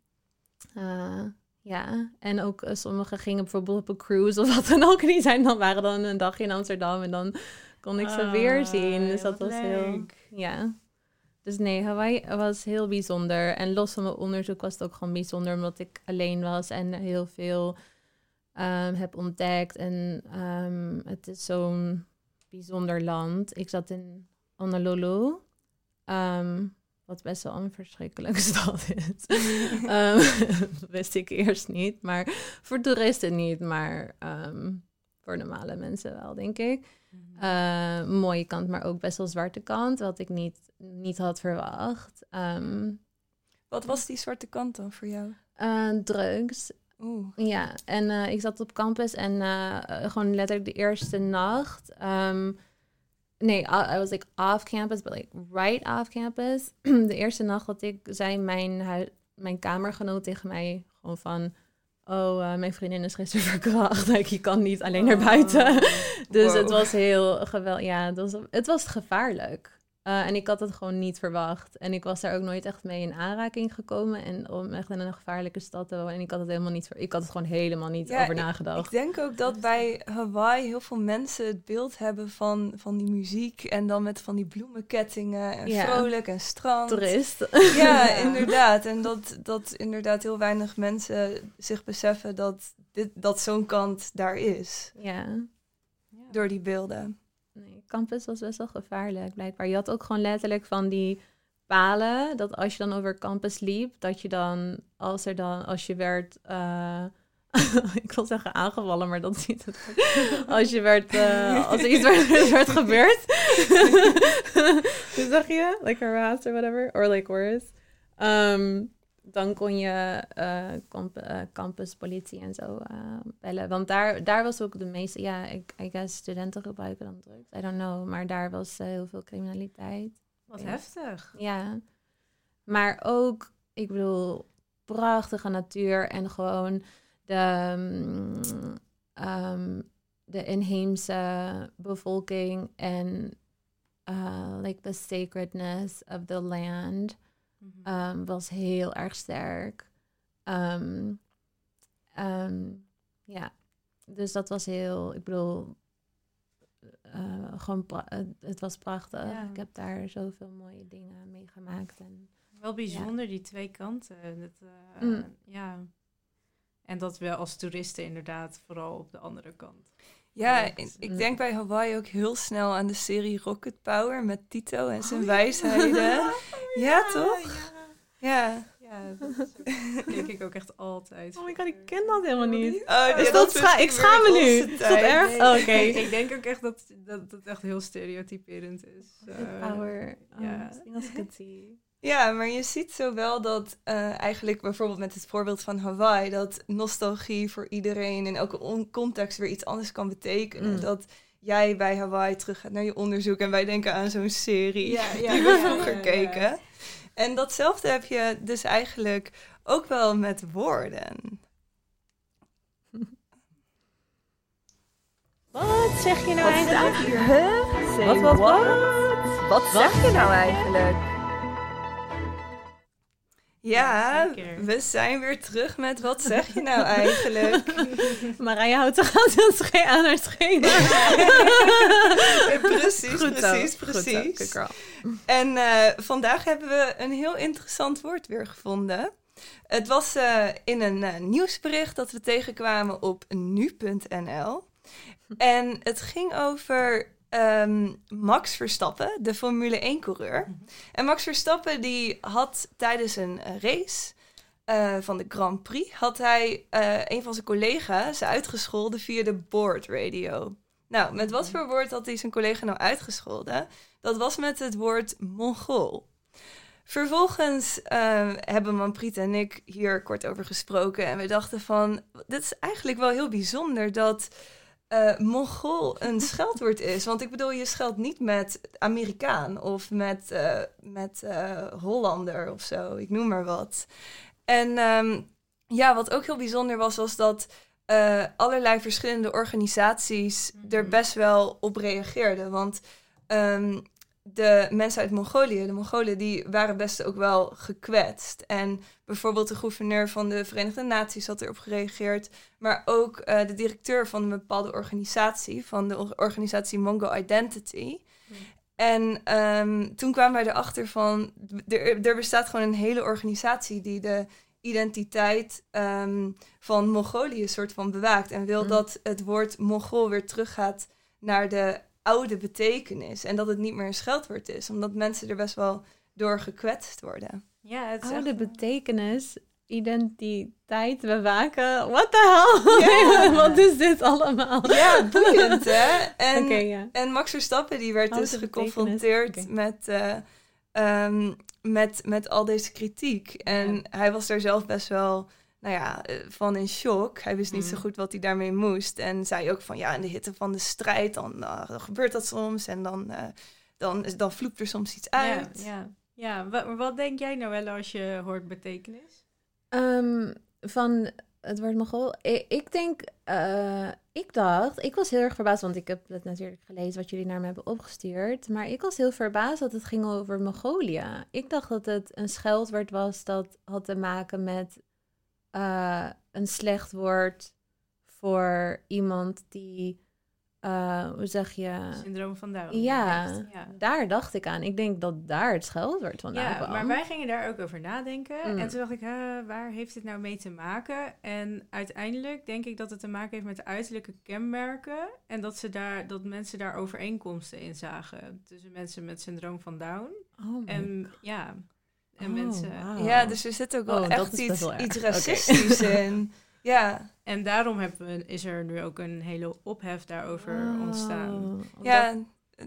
Uh, ja, en ook uh, sommigen gingen bijvoorbeeld op een cruise of (laughs) wat dan ook. Die zijn dan, waren dan een dagje in Amsterdam en dan kon ik ze Ah, weer zien. Dus dat was heel... leuk. Ja. Dus nee, Hawaii was heel bijzonder. En los van mijn onderzoek was het ook gewoon bijzonder... omdat ik alleen was en heel veel um, heb ontdekt. En um, het is zo'n bijzonder land. Ik zat in Honolulu... Um, Wat best wel een verschrikkelijke (laughs) stad is. (laughs) Ehm, dat (laughs) wist ik eerst niet. Maar voor toeristen niet. Maar ehm, voor normale mensen wel, denk ik. Eh, mooie kant, maar ook best wel zwarte kant. Wat ik niet, niet had verwacht. Ehm, Wat was die zwarte kant dan voor jou? eh, drugs. Oeh. Ja, en eh, ik zat op campus en eh, gewoon letterlijk de eerste nacht. ehm, nee, I, was like off campus, but like right off campus. (clears throat) de eerste nacht dat ik zei mijn, mijn kamergenoot tegen mij gewoon van... Oh, eh, mijn vriendin is gisteren (laughs) verkracht. Like, je kan niet alleen naar buiten. (laughs) Dus het was heel geweldig. Ja, het was, het was gevaarlijk. Eh, en ik had het gewoon niet verwacht. En ik was daar ook nooit echt mee in aanraking gekomen. En om echt in een gevaarlijke stad te wonen. En ik had het helemaal niet, ik had het gewoon helemaal niet Ja, over nagedacht. Ik denk ook dat bij Hawaii heel veel mensen het beeld hebben van, van die muziek en dan met van die bloemenkettingen en Ja. vrolijk en strand. Toerist. Ja, (laughs) inderdaad. En dat, dat inderdaad heel weinig mensen zich beseffen dat, dit, dat zo'n kant daar is. ja. Door die beelden. Nee, campus was best wel gevaarlijk, blijkbaar. Je had ook gewoon letterlijk van die palen, dat als je dan over campus liep, dat je dan, als er dan, als je werd, eh, (laughs) ik wil zeggen aangevallen, maar dat is niet het. Als je werd, eh, als er iets werd, (laughs) werd gebeurd, (laughs) zeg je? Like harassed or whatever, or like worse. Ehm, dan kon je eh, camp- eh, campuspolitie en zo eh, bellen. Want daar, daar was ook de meeste, ja, ik I guess studenten gebruiken dan drugs. I don't know, maar daar was eh, heel veel criminaliteit. Wat Ja. heftig. Ja. Maar ook, ik bedoel, prachtige natuur en gewoon de, mm, ehm, de inheemse bevolking en uh, like the sacredness of the land um, was heel erg sterk. Ehm, ehm, ja, dus dat was heel, ik bedoel, eh, gewoon, pra- het, het was prachtig. Ja. Ik heb daar zoveel mooie dingen meegemaakt. En Wel bijzonder, die twee kanten. Dat, eh, Mm. Ja. En dat we als toeristen inderdaad vooral op de andere kant. Ja, Ja, ik- mm. ik denk bij Hawaii ook heel snel aan de serie Rocket Power met Tito en Oh, zijn wijsheden. (laughs) Ja, toch? Ja. Ja, dat keek ik ook echt altijd. Oh my god, ik ken dat helemaal niet. Oh, ja, dat scha- ik schaam me nu. Is dat erg? Nee, Oh, oké. ik, (laughs) ik denk ook echt dat, dat het echt heel stereotyperend is. Eh, Power. Oh, ja. Misschien als ik het zie. Ja, maar je ziet zo wel dat eh, eigenlijk bijvoorbeeld met het voorbeeld van Hawaii, dat nostalgie voor iedereen in elke on- context weer iets anders kan betekenen. Mm. Dat jij bij Hawaii terug gaat naar je onderzoek en wij denken aan zo'n serie Ja, (laughs) ja, die we vroeger ja, ja. keken. En datzelfde heb je dus eigenlijk ook wel met woorden. (laughs) Wat zeg je nou Wat eigenlijk? Huh? Wat, wat, what? Wat zeg je nou eigenlijk? Ja, we zijn weer terug met wat zeg je nou eigenlijk? (laughs) Marija houdt zijn sche- aan haar schema. (laughs) precies, Goed precies, zo, precies. En eh, vandaag hebben we een heel interessant woord weer gevonden. Het was eh, in een eh, nieuwsbericht dat we tegenkwamen op nu.nl. En het ging over ehm, Max Verstappen, de Formule 1-coureur. En Max Verstappen die had tijdens een eh, race eh, van de Grand Prix... had hij eh, een van zijn collega's uitgescholden via de board radio. Nou, met wat voor woord had hij zijn collega nou uitgescholden? Dat was met het woord Mongool. Vervolgens hebben Manpriet en ik hier kort over gesproken. En we dachten van, dit is eigenlijk wel heel bijzonder dat eh Mongool een scheldwoord is. Want ik bedoel, je scheldt niet met Amerikaan of met, eh, met eh, Hollander of zo. Ik noem maar wat. En ehm, ja, wat ook heel bijzonder was, was dat allerlei verschillende organisaties er best wel op reageerden. Want ehm, de mensen uit Mongolië, de Mongolen, die waren best ook wel gekwetst. En bijvoorbeeld de gouverneur van de Verenigde Naties had erop gereageerd. Maar ook eh, de directeur van een bepaalde organisatie, van de or- organisatie Mongo Identity. En ehm, toen kwamen wij erachter van, er, er bestaat gewoon een hele organisatie die de identiteit ehm, van Mongolië soort van bewaakt. En wil Mm. dat het woord Mongool weer teruggaat naar de oude betekenis. En dat het niet meer een scheldwoord is. Omdat mensen er best wel door gekwetst worden. Ja, het is Oh, de echt- betekenis, identiteit bewaken. What the hell? Ja. (laughs) Wat is dit allemaal? Ja, boeiend hè? En, en Max Verstappen die werd dus geconfronteerd met, eh, ehm, met, met al deze kritiek. En hij was daar zelf best wel nou ja, eh, van in shock. Hij wist niet zo Mm. goed wat hij daarmee moest. En zei ook van ja, in de hitte van de strijd, dan, eh, dan gebeurt dat soms. En dan, eh dan, dan vloept er soms iets uit. Ja, ja. ja wat, wat denk jij nou wel als je hoort betekenis? Ehm, van het woord Mogol. Ik, ik denk, eh, ik dacht, ik was heel erg verbaasd, want ik heb het natuurlijk gelezen wat jullie naar me hebben opgestuurd. Maar ik was heel verbaasd dat het ging over Mongolië. Ik dacht dat het een scheldwoord was dat had te maken met eh, een slecht woord voor iemand die, eh, hoe zeg je? Syndroom van Down. Ja, daar dacht ik aan. Ik denk dat daar het scheldwoord vandaan Ja, kwam. maar wij gingen daar ook over nadenken. Mm. En toen dacht ik, hè, waar heeft dit nou mee te maken? En uiteindelijk denk ik dat het te maken heeft met de uiterlijke kenmerken. En dat, ze daar, dat mensen daar overeenkomsten in zagen. Tussen mensen met syndroom van Down. Oh my En ja, en Oh, mensen. Ja, dus er zit ook wel Oh, echt is iets, racistisch (laughs) in. Ja, En daarom hebben we, is er nu ook een hele ophef daarover ontstaan. Oh, ja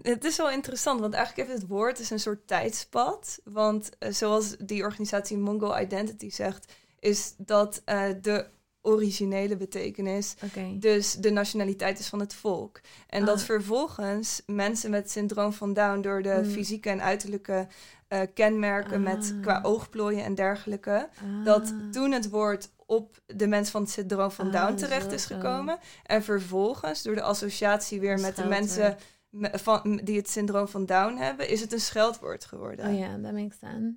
het is wel interessant, want eigenlijk heeft het woord dus een soort tijdspad. Want eh, zoals die organisatie Mongol Identity zegt, is dat eh, de originele betekenis dus de nationaliteit is van het volk. En dat Ah. vervolgens mensen met syndroom van Down door de Mm. fysieke en uiterlijke eh, kenmerken met Ah. qua oogplooien en dergelijke, dat Ah. toen het woord op de mens van het syndroom van Ah, Down terecht is zo. gekomen. En vervolgens, door de associatie weer met de mensen me- van, die het syndroom van Down hebben, is het een scheldwoord geworden. Oh ja, that makes sense.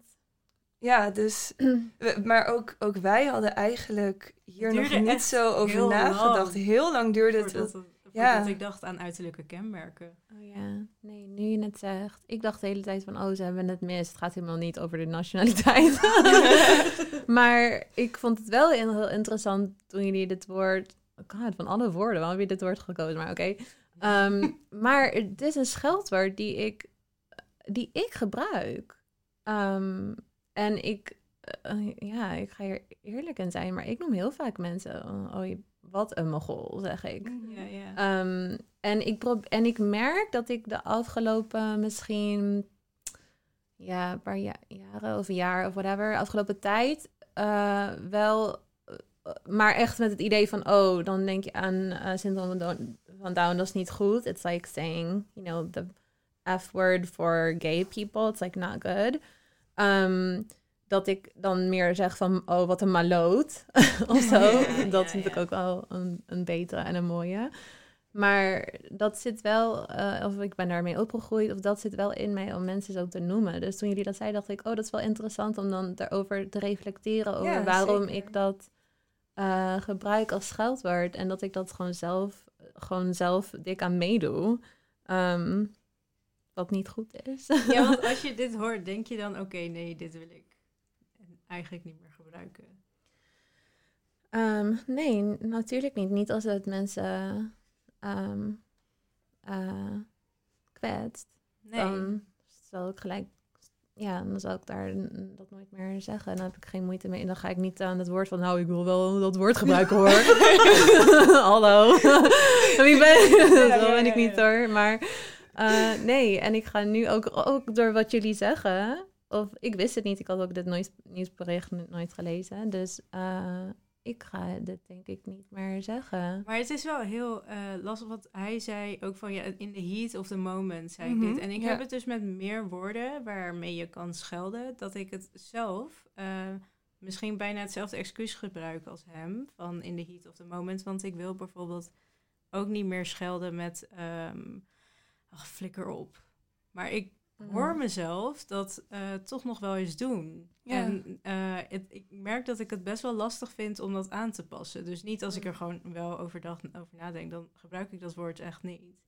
Ja, dus, (clears throat) we- maar ook, ook wij hadden eigenlijk hier nog niet zo over heel nagedacht. lang Heel lang duurde het. Voordat, het- ja. voordat ik dacht aan uiterlijke kenmerken. Oh ja, nee, nu je het zegt. Ik dacht de hele tijd van, oh, ze hebben het mis. Het gaat helemaal niet over de nationaliteit. (laughs) maar ik vond het wel heel interessant toen jullie dit woord... Oh God, van alle woorden, waarom heb je dit woord gekozen? Maar oké. Ehm, (laughs) maar het is een scheldwoord die ik, die ik gebruik. Ehm, en ik, eh, ja, ik ga hier eerlijk in zijn, maar ik noem heel vaak mensen, oh, oh, je- wat een mogol, zeg ik. Ja, ja. Ehm, en, ik en ik merk dat ik de afgelopen misschien ja, een paar ja- jaren of een jaar of whatever, afgelopen tijd eh, wel, eh, maar echt met het idee van, oh, dan denk je aan eh syndroom van Down, dat is niet goed. It's like saying, you know, the F word for gay people, it's like not good. Ehm, dat ik dan meer zeg van, oh, wat een maloot (laughs) of zo. Ja, dat vind ik ook wel een, een betere en een mooie. Maar dat zit wel, eh, of ik ben daarmee opgegroeid, of dat zit wel in mij om mensen zo te noemen. Dus toen jullie dat zeiden, dacht ik, oh, dat is wel interessant om dan daarover te reflecteren over Ja, waarom zeker. ik dat eh, gebruik als scheldwoord. En dat ik dat gewoon zelf, gewoon zelf dik aan meedoe. Ehm, wat niet goed is. Ja, want (laughs) als je dit hoort, denk je dan, oké, nee, dit wil ik eigenlijk niet meer gebruiken. Ehm, nee, natuurlijk niet. Niet als het mensen eh, kwetst. Nee. Dan zal ik gelijk, ja, dan zal ik daar dat nooit meer zeggen. En dan heb ik geen moeite mee. En dan ga ik niet aan het woord van, nou, ik wil wel dat woord gebruiken hoor. (laughs) (laughs) Hallo. (laughs) Wie ben Zo ja, ben ik niet hoor. Maar eh, nee, en ik ga nu ook, ook door wat jullie zeggen. Of ik wist het niet, ik had ook dit nooit, nieuwsbericht nooit gelezen. Dus eh, ik ga dit denk ik niet meer zeggen. Maar het is wel heel eh, lastig, wat hij zei ook van, ja, in the heat of the moment, zei ik Mhm, dit. En ik ja. heb het dus met meer woorden waarmee je kan schelden, dat ik het zelf eh, misschien bijna hetzelfde excuus gebruik als hem, van in the heat of the moment. Want ik wil bijvoorbeeld ook niet meer schelden met, ehm ach, flikker op. Maar ik hoor mezelf dat eh, toch nog wel eens doen. Ja. En eh, het, ik merk dat ik het best wel lastig vind om dat aan te passen. Dus niet als ik er gewoon wel overdag over nadenk, dan gebruik ik dat woord echt niet.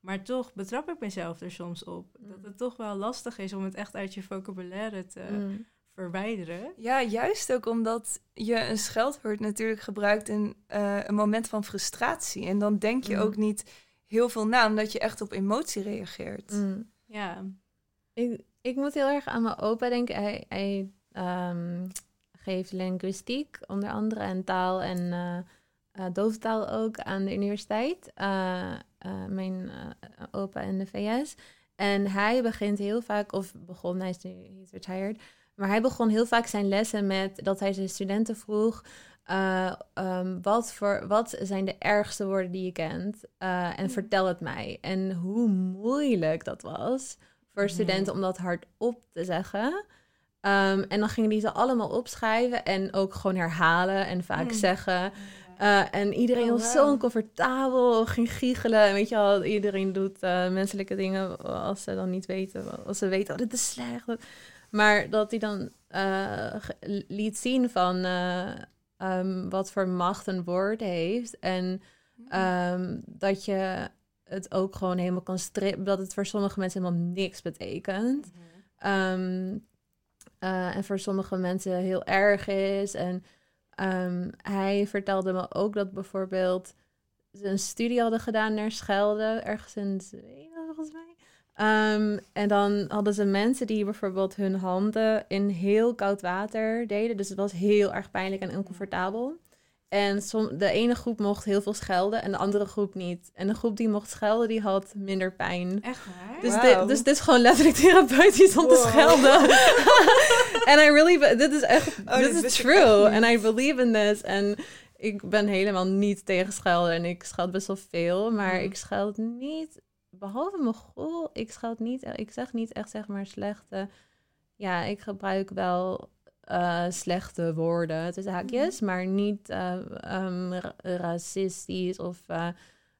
Maar toch betrap ik mezelf er soms op. Dat het toch wel lastig is om het echt uit je vocabulaire te Mm. verwijderen. Ja, juist ook omdat je een scheldwoord natuurlijk gebruikt in eh, een moment van frustratie. En dan denk je Mm. ook niet heel veel na, omdat je echt op emotie reageert. Ja, Ik, Ik moet heel erg aan mijn opa denken. Hij, hij ehm, geeft linguïstiek, onder andere, en taal en eh eh, dooftaal ook aan de universiteit. Eh, mijn opa in de VS. En hij begint heel vaak, of begon, hij is nu is retired, maar hij begon heel vaak zijn lessen met dat hij zijn studenten vroeg. eh, ehm, wat, voor, wat zijn de ergste woorden die je kent? En vertel het mij. En hoe moeilijk dat was voor studenten om dat hardop te zeggen. Ehm, en dan gingen die ze allemaal opschrijven en ook gewoon herhalen en vaak zeggen. Eh, en iedereen Oh, was zo oncomfortabel, ging giechelen. En weet je wel, iedereen doet eh, menselijke dingen als ze dan niet weten. Als ze weten, oh, dit is slecht. Maar dat hij dan eh, liet zien van eh, ehm, wat voor macht een woord heeft. En ehm, dat je het ook gewoon helemaal kan strippen. Dat het voor sommige mensen helemaal niks betekent. Ehm, eh, en voor sommige mensen heel erg is. En ehm, hij vertelde me ook dat bijvoorbeeld ze een studie hadden gedaan naar Schelde, ergens in Zweden volgens mij. Ehm, en dan hadden ze mensen die bijvoorbeeld hun handen in heel koud water deden. Dus het was heel erg pijnlijk en oncomfortabel. En som, de ene groep mocht heel veel schelden en de andere groep niet. En de groep die mocht schelden, die had minder pijn. Echt waar? Dus, Wauw. dit, dus dit is gewoon letterlijk therapeutisch om te schelden. (laughs) En I really, dit is echt, Oh, dit is true. And. I believe in this. En ik ben helemaal niet tegen schelden. En ik scheld best wel veel, maar Mhm. ik scheld niet, behalve mijn goal, ik scheld niet, ik zeg niet echt zeg maar slechte. Ja, ik gebruik wel eh, slechte woorden, tussen haakjes, maar niet eh, ehm, ra- racistisch of eh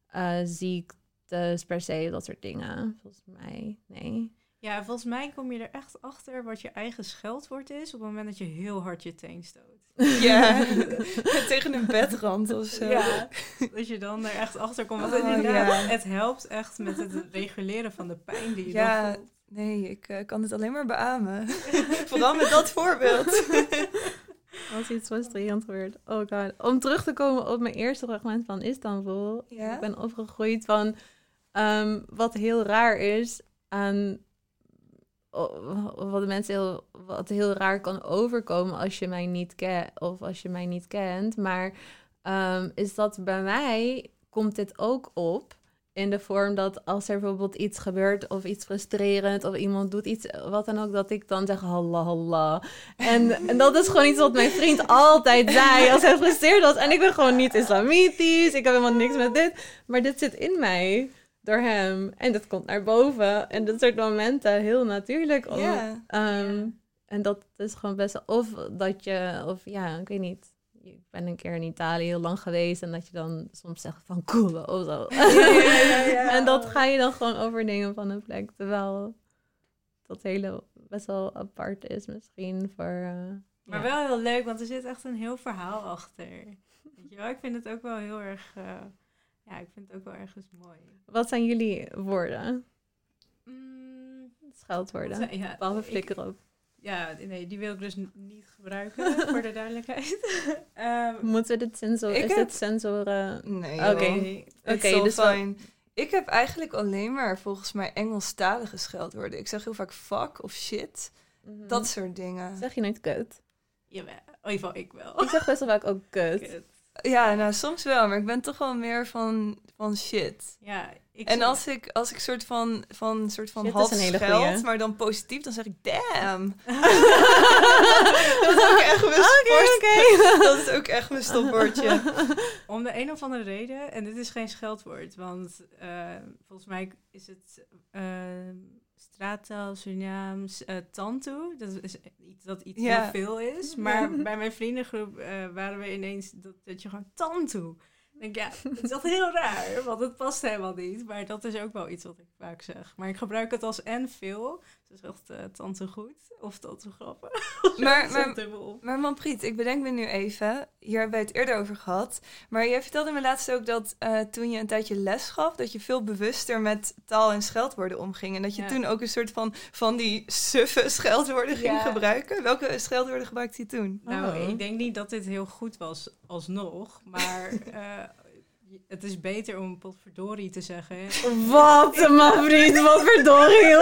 eh, ziektes per se, dat soort dingen. Volgens mij, nee. Ja, volgens mij kom je er echt achter wat je eigen scheldwoord is op het moment dat je heel hard je teen stoot. (laughs) Ja, (laughs) tegen een bedrand of zo. Ja, dat je dan er echt achter komt. Want Oh, inderdaad, ja. het helpt echt met het reguleren van de pijn die je Ja, dan voelt. Nee, ik eh, kan dit alleen maar beamen. (laughs) Vooral met dat voorbeeld. (laughs) Als iets frustrerend wordt. Oh god. Om terug te komen op mijn eerste fragment van Istanbul. Ja? Ik ben opgegroeid van ehm, wat heel raar is aan wat de mensen heel, wat heel raar kan overkomen als je mij niet kent of als je mij niet kent. Maar ehm, is dat bij mij komt dit ook op in de vorm dat als er bijvoorbeeld iets gebeurt of iets frustrerend of iemand doet iets, wat dan ook, dat ik dan zeg halla halla. En, en dat is gewoon iets wat mijn vriend altijd zei als hij gefrustreerd was. En ik ben gewoon niet islamitisch, ik heb helemaal niks met dit. Maar dit zit in mij door hem. En dat komt naar boven. En dat soort momenten, heel natuurlijk. Om, ehm, En dat is gewoon best. Of dat je... Of ja, ik weet niet. Ik ben een keer in Italië heel lang geweest. En dat je dan soms zegt van (laughs) cool of zo. En dat ga je dan gewoon overnemen van een plek. Terwijl dat hele best wel apart is misschien voor... eh, Maar wel heel leuk, want er zit echt een heel verhaal achter. Weet je wel, ik vind het ook wel heel erg... eh, ja, ik vind het ook wel ergens mooi. Wat zijn jullie woorden? Mm, Scheldwoorden. ja, Behalve ik- flikker op. Ja, nee, die wil ik dus niet gebruiken, (laughs) voor de duidelijkheid. (laughs) Ehm, Moeten we dit sensor... Ik Is heb- dit sensoren... Nee, Oké. joh. nee. Oké, so dus wel- fine. Ik heb eigenlijk alleen maar volgens mij Engelstalige scheldwoorden. Ik zeg heel vaak fuck of shit. Dat soort dingen. Zeg je nooit kut? Jawel, in ieder geval ik wel. Ik zeg best wel vaak ook (laughs) kut. Kut. Ja, nou soms wel, maar ik ben toch wel meer van, van shit. Ja, ik En als ik, als ik soort van, van, soort van half een hele scheld, goeie. maar dan positief, dan zeg ik damn. (laughs) dat is ook echt mijn sport- (laughs) Dat is ook echt mijn stopwoordje. (laughs) Om de een of andere reden, en dit is geen scheldwoord, want eh, volgens mij is het eh straattaal, Surinaams, eh tantu. Dat is iets dat iets Ja. heel veel is. Maar bij mijn vriendengroep waren we ineens dat, dat je gewoon tantu. Denk, ja, het is echt heel raar, want het past helemaal niet. Maar dat is ook wel iets wat ik vaak zeg. Maar ik gebruik het als en veel. Dus echt eh tante goed of tante grappig. (laughs) Maar, maar, maar Manpriet, ik bedenk me nu even, hier hebben we het eerder over gehad. Maar jij vertelde me laatst ook dat eh, toen je een tijdje les gaf, dat je veel bewuster met taal en scheldwoorden omging. En dat je Ja. toen ook een soort van, van die suffe scheldwoorden ging Ja. gebruiken. Welke scheldwoorden gebruikte je toen? Nou, Oh. ik denk niet dat dit heel goed was alsnog. Maar (laughs) eh, het is beter om potverdorie te zeggen. hè. Wat, Mavriet, wat verdorie.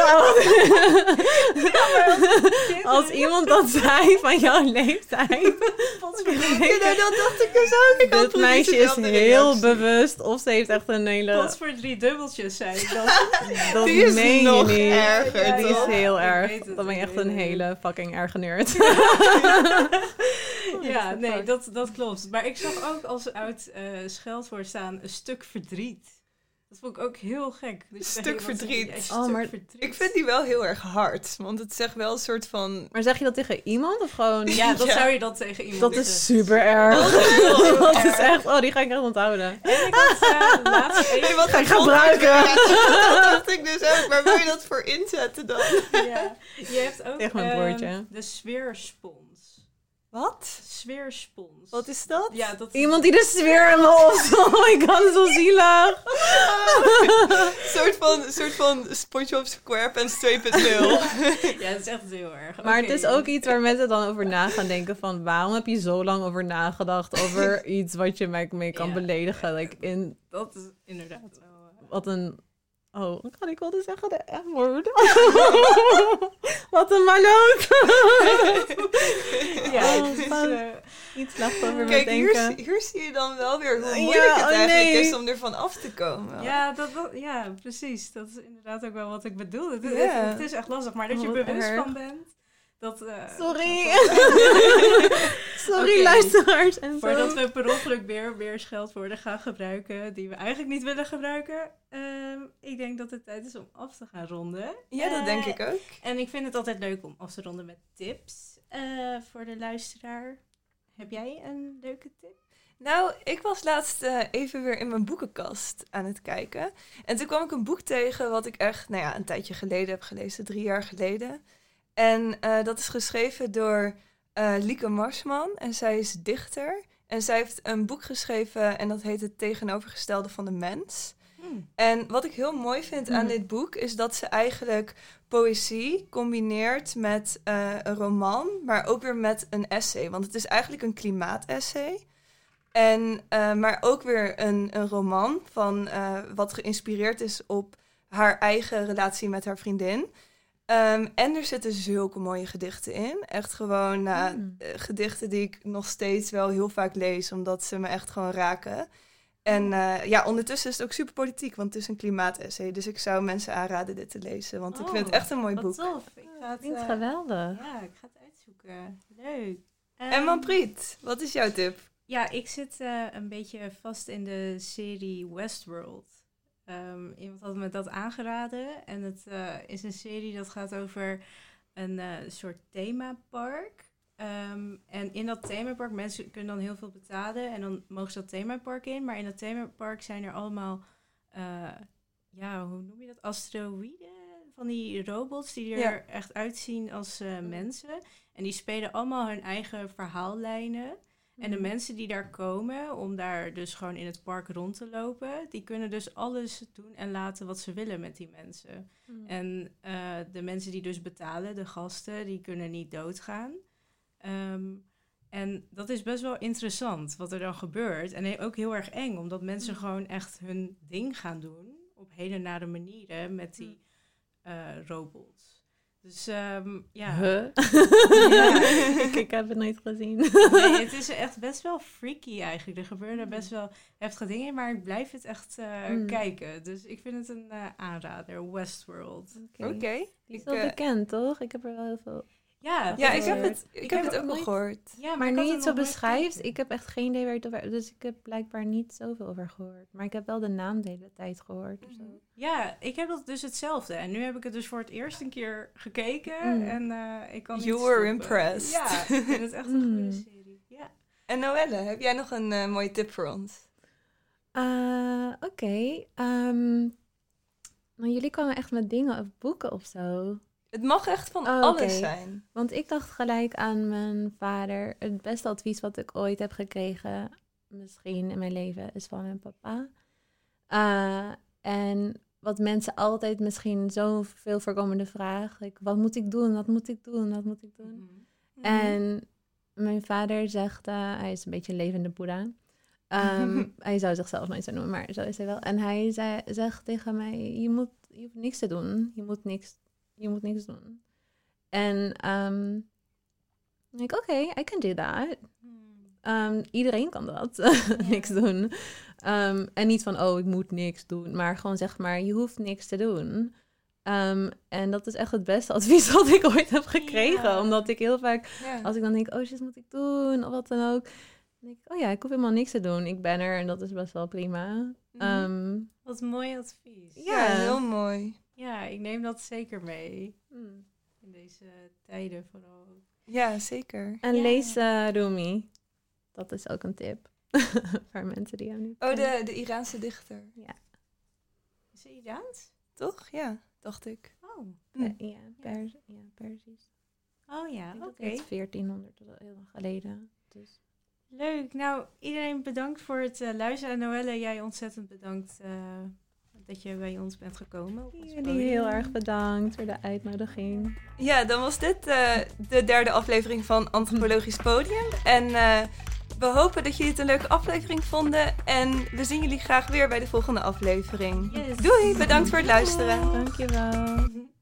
Als iemand dat zei van jouw leeftijd. Ja, nou, dat dacht ik dus ook. Ik Dit meisje is heel reactie. bewust. Of ze heeft echt een hele... Pot voor drie dubbeltjes, dan. (laughs) Dat Die is meen nog je niet. erger, Die is heel erg. Dan ben je echt een hele fucking erge nerd. ja, (laughs) nee, dat, dat klopt. Maar ik zag ook als oud eh scheldwoord staan een stuk verdriet. Dat vond ik ook heel gek. Dat Stuk zegt, verdriet. "Ja, een Oh, stuk maar verdriet." Ik vind die wel heel erg hard. Want het zegt wel een soort van... Maar zeg je dat tegen iemand of gewoon... Ja, (laughs) dat Ja. zou je dan tegen iemand Dat zeggen. is super erg. (laughs) Dat is erg. echt... Oh, die ga ik echt onthouden. En ik had eh, laatst (laughs) Hey, wat Ga ik gebruiken. Dat dacht ik dus ook. Waar wil je dat voor inzetten dan? Ja, je hebt ook Tegen mijn ehm, de sfeerspons. Wat? Sfeerspons. Wat is dat? Ja, dat Iemand die de sfeer in. Oh my god, dat is zo zielig. Een soort van, soort van SpongeBob SquarePants 2.0. (laughs) Ja, dat is echt heel erg. Maar het is ook iets waar mensen dan over na gaan denken van... Waarom heb je zo lang over nagedacht over (laughs) iets wat je mij mee kan Ja. beledigen? Like in Dat is inderdaad wel... eh, wat een... Oh, ik ga ik wilde zeggen de F-woord. (laughs) wat een maloot. (laughs) Ja, Oh, het is, eh, Iets me Kijk, hier, denken. zie- hier zie je dan wel weer hoe Ja, moeilijk het oh eigenlijk nee. is om ervan af te komen. Ja, dat, dat, ja, precies. Dat is inderdaad ook wel wat ik bedoel. Het, het- is echt lastig, maar dat je Oh, bewust erg. van bent. Dat, eh, Sorry. (laughs) Sorry, luisteraars. En Voordat we per ongeluk weer, weer scheldwoorden gaan gebruiken die we eigenlijk niet willen gebruiken. ehm, ik denk dat het tijd is om af te gaan ronden. Ja, dat denk Eh, ik ook. En ik vind het altijd leuk om af te ronden met tips eh, voor de luisteraar. Heb jij een leuke tip? Nou, ik was laatst eh, even weer in mijn boekenkast aan het kijken. En toen kwam ik een boek tegen wat ik echt, nou ja, een tijdje geleden heb gelezen, drie jaar geleden. En eh, dat is geschreven door eh, Lieke Marsman en zij is dichter. En zij heeft een boek geschreven en dat heet Het tegenovergestelde van de mens. En wat ik heel mooi vind aan Mhm. dit boek is dat ze eigenlijk poëzie combineert met eh, een roman, maar ook weer met een essay. Want het is eigenlijk een klimaatessay. En, maar ook weer een, een roman van wat geïnspireerd is op haar eigen relatie met haar vriendin. Ehm, en er zitten zulke mooie gedichten in. Echt gewoon nou, Mm. eh, gedichten die ik nog steeds wel heel vaak lees, omdat ze me echt gewoon raken. En eh, ja, ondertussen is het ook super politiek, want het is een klimaatessay. Dus ik zou mensen aanraden dit te lezen, want ik vind het Oh, echt een mooi Wat boek. tof. Ik ga het, eh, geweldig. Ja, ik ga het uitzoeken. Leuk. En Ehm, Manpriet, wat is jouw tip? Ja, ik zit eh, een beetje vast in de serie Westworld. Ehm, iemand had me dat aangeraden. En het eh, is een serie dat gaat over een eh, soort themapark. Ehm, en in dat themapark, mensen kunnen dan heel veel betalen. En dan mogen ze dat themapark in. Maar in dat themapark zijn er allemaal, eh, ja, hoe noem je dat? Asteroïden? Van die robots die er Ja. echt uitzien als eh, mensen. En die spelen allemaal hun eigen verhaallijnen. En de mensen die daar komen om daar dus gewoon in het park rond te lopen, die kunnen dus alles doen en laten wat ze willen met die mensen. En eh, de mensen die dus betalen, de gasten, die kunnen niet doodgaan. Ehm, en dat is best wel interessant wat er dan gebeurt. En ook heel erg eng, omdat mensen gewoon echt hun ding gaan doen op hele nare manieren met die eh, robots. Dus ehm, ja. Huh? (laughs) Ja. ik, ik heb het nooit gezien. Nee, het is echt best wel freaky eigenlijk. Er gebeuren best wel heftige dingen, maar ik blijf het echt eh, Mm. kijken. Dus ik vind het een eh, aanrader, Westworld. Oké. Die is Ik, wel eh, bekend, toch? Ik heb er wel heel veel... Ja, Ja, ik heb het, ik heb heb het ook al gehoord. Ja, Maar nu je het zo beschrijft, ik heb echt geen idee waar het over... Dus ik heb blijkbaar niet zoveel over gehoord. Maar ik heb wel de naam de hele tijd gehoord. of zo. Ja, ik heb dat dus hetzelfde. En nu heb ik het dus voor het eerst een keer gekeken. Mm. En eh, ik kan You were impressed. Ja, ik vind het echt een goede Mm. serie. Ja. En Noelle, heb jij nog een eh, mooie tip voor ons? Ah, Oké. ehm, nou, jullie kwamen echt met dingen of boeken of zo. Het mag echt van Oh, alles zijn. Want ik dacht gelijk aan mijn vader. Het beste advies wat ik ooit heb gekregen, misschien in mijn leven, is van mijn papa. Ah, en wat mensen altijd misschien zo'n veel voorkomende vraag. like, wat moet ik doen? Wat moet ik doen? Wat moet ik doen? Mhm. En mijn vader zegt, eh, hij is een beetje een levende boeddha. Ehm, (laughs) hij zou zichzelf nooit zo noemen, maar zo is hij wel. En hij zei, zegt tegen mij, je, moet, je hoeft niks te doen. Je moet niks, je moet niks doen. En ehm ik, oké, I can do that. Ehm, iedereen kan dat, (laughs) niks doen. Ehm, en niet van, oh, ik moet niks doen. Maar gewoon zeg maar, je hoeft niks te doen. En dat is echt het beste (laughs) advies wat ik ooit heb gekregen. Omdat ik heel vaak, als ik dan denk, oh shit, moet ik doen? Of wat dan ook. Dan denk ik, oh ja, ik hoef helemaal niks te doen. Ik ben er en dat is best wel prima. Mhm. Wat mooi advies. ja. heel mooi. Ja, ik neem dat zeker mee. hmm. In deze tijden vooral. Ja, zeker. En Ja. lees Rumi. Dat is ook een tip. (laughs) Voor mensen die hem niet Oh, de, de Iraanse dichter. Is het Iraans? Toch? Ja, dacht ik. Oh. Hm. Ja, Pers ja, Perzisch. Oh ja, oké. dat het 1400, dat is al heel lang geleden. Dus. Leuk. Nou, iedereen bedankt voor het eh, luisteren. En Noelle, jij ontzettend bedankt eh, dat je bij ons bent gekomen. op ons Jullie podium. heel erg bedankt voor de uitnodiging. Ja, dan was dit eh, de derde aflevering van Antropologisch Podium. En eh, we hopen dat jullie het een leuke aflevering vonden. En we zien jullie graag weer bij de volgende aflevering. Yes. Doei, bedankt voor het luisteren. Dankjewel.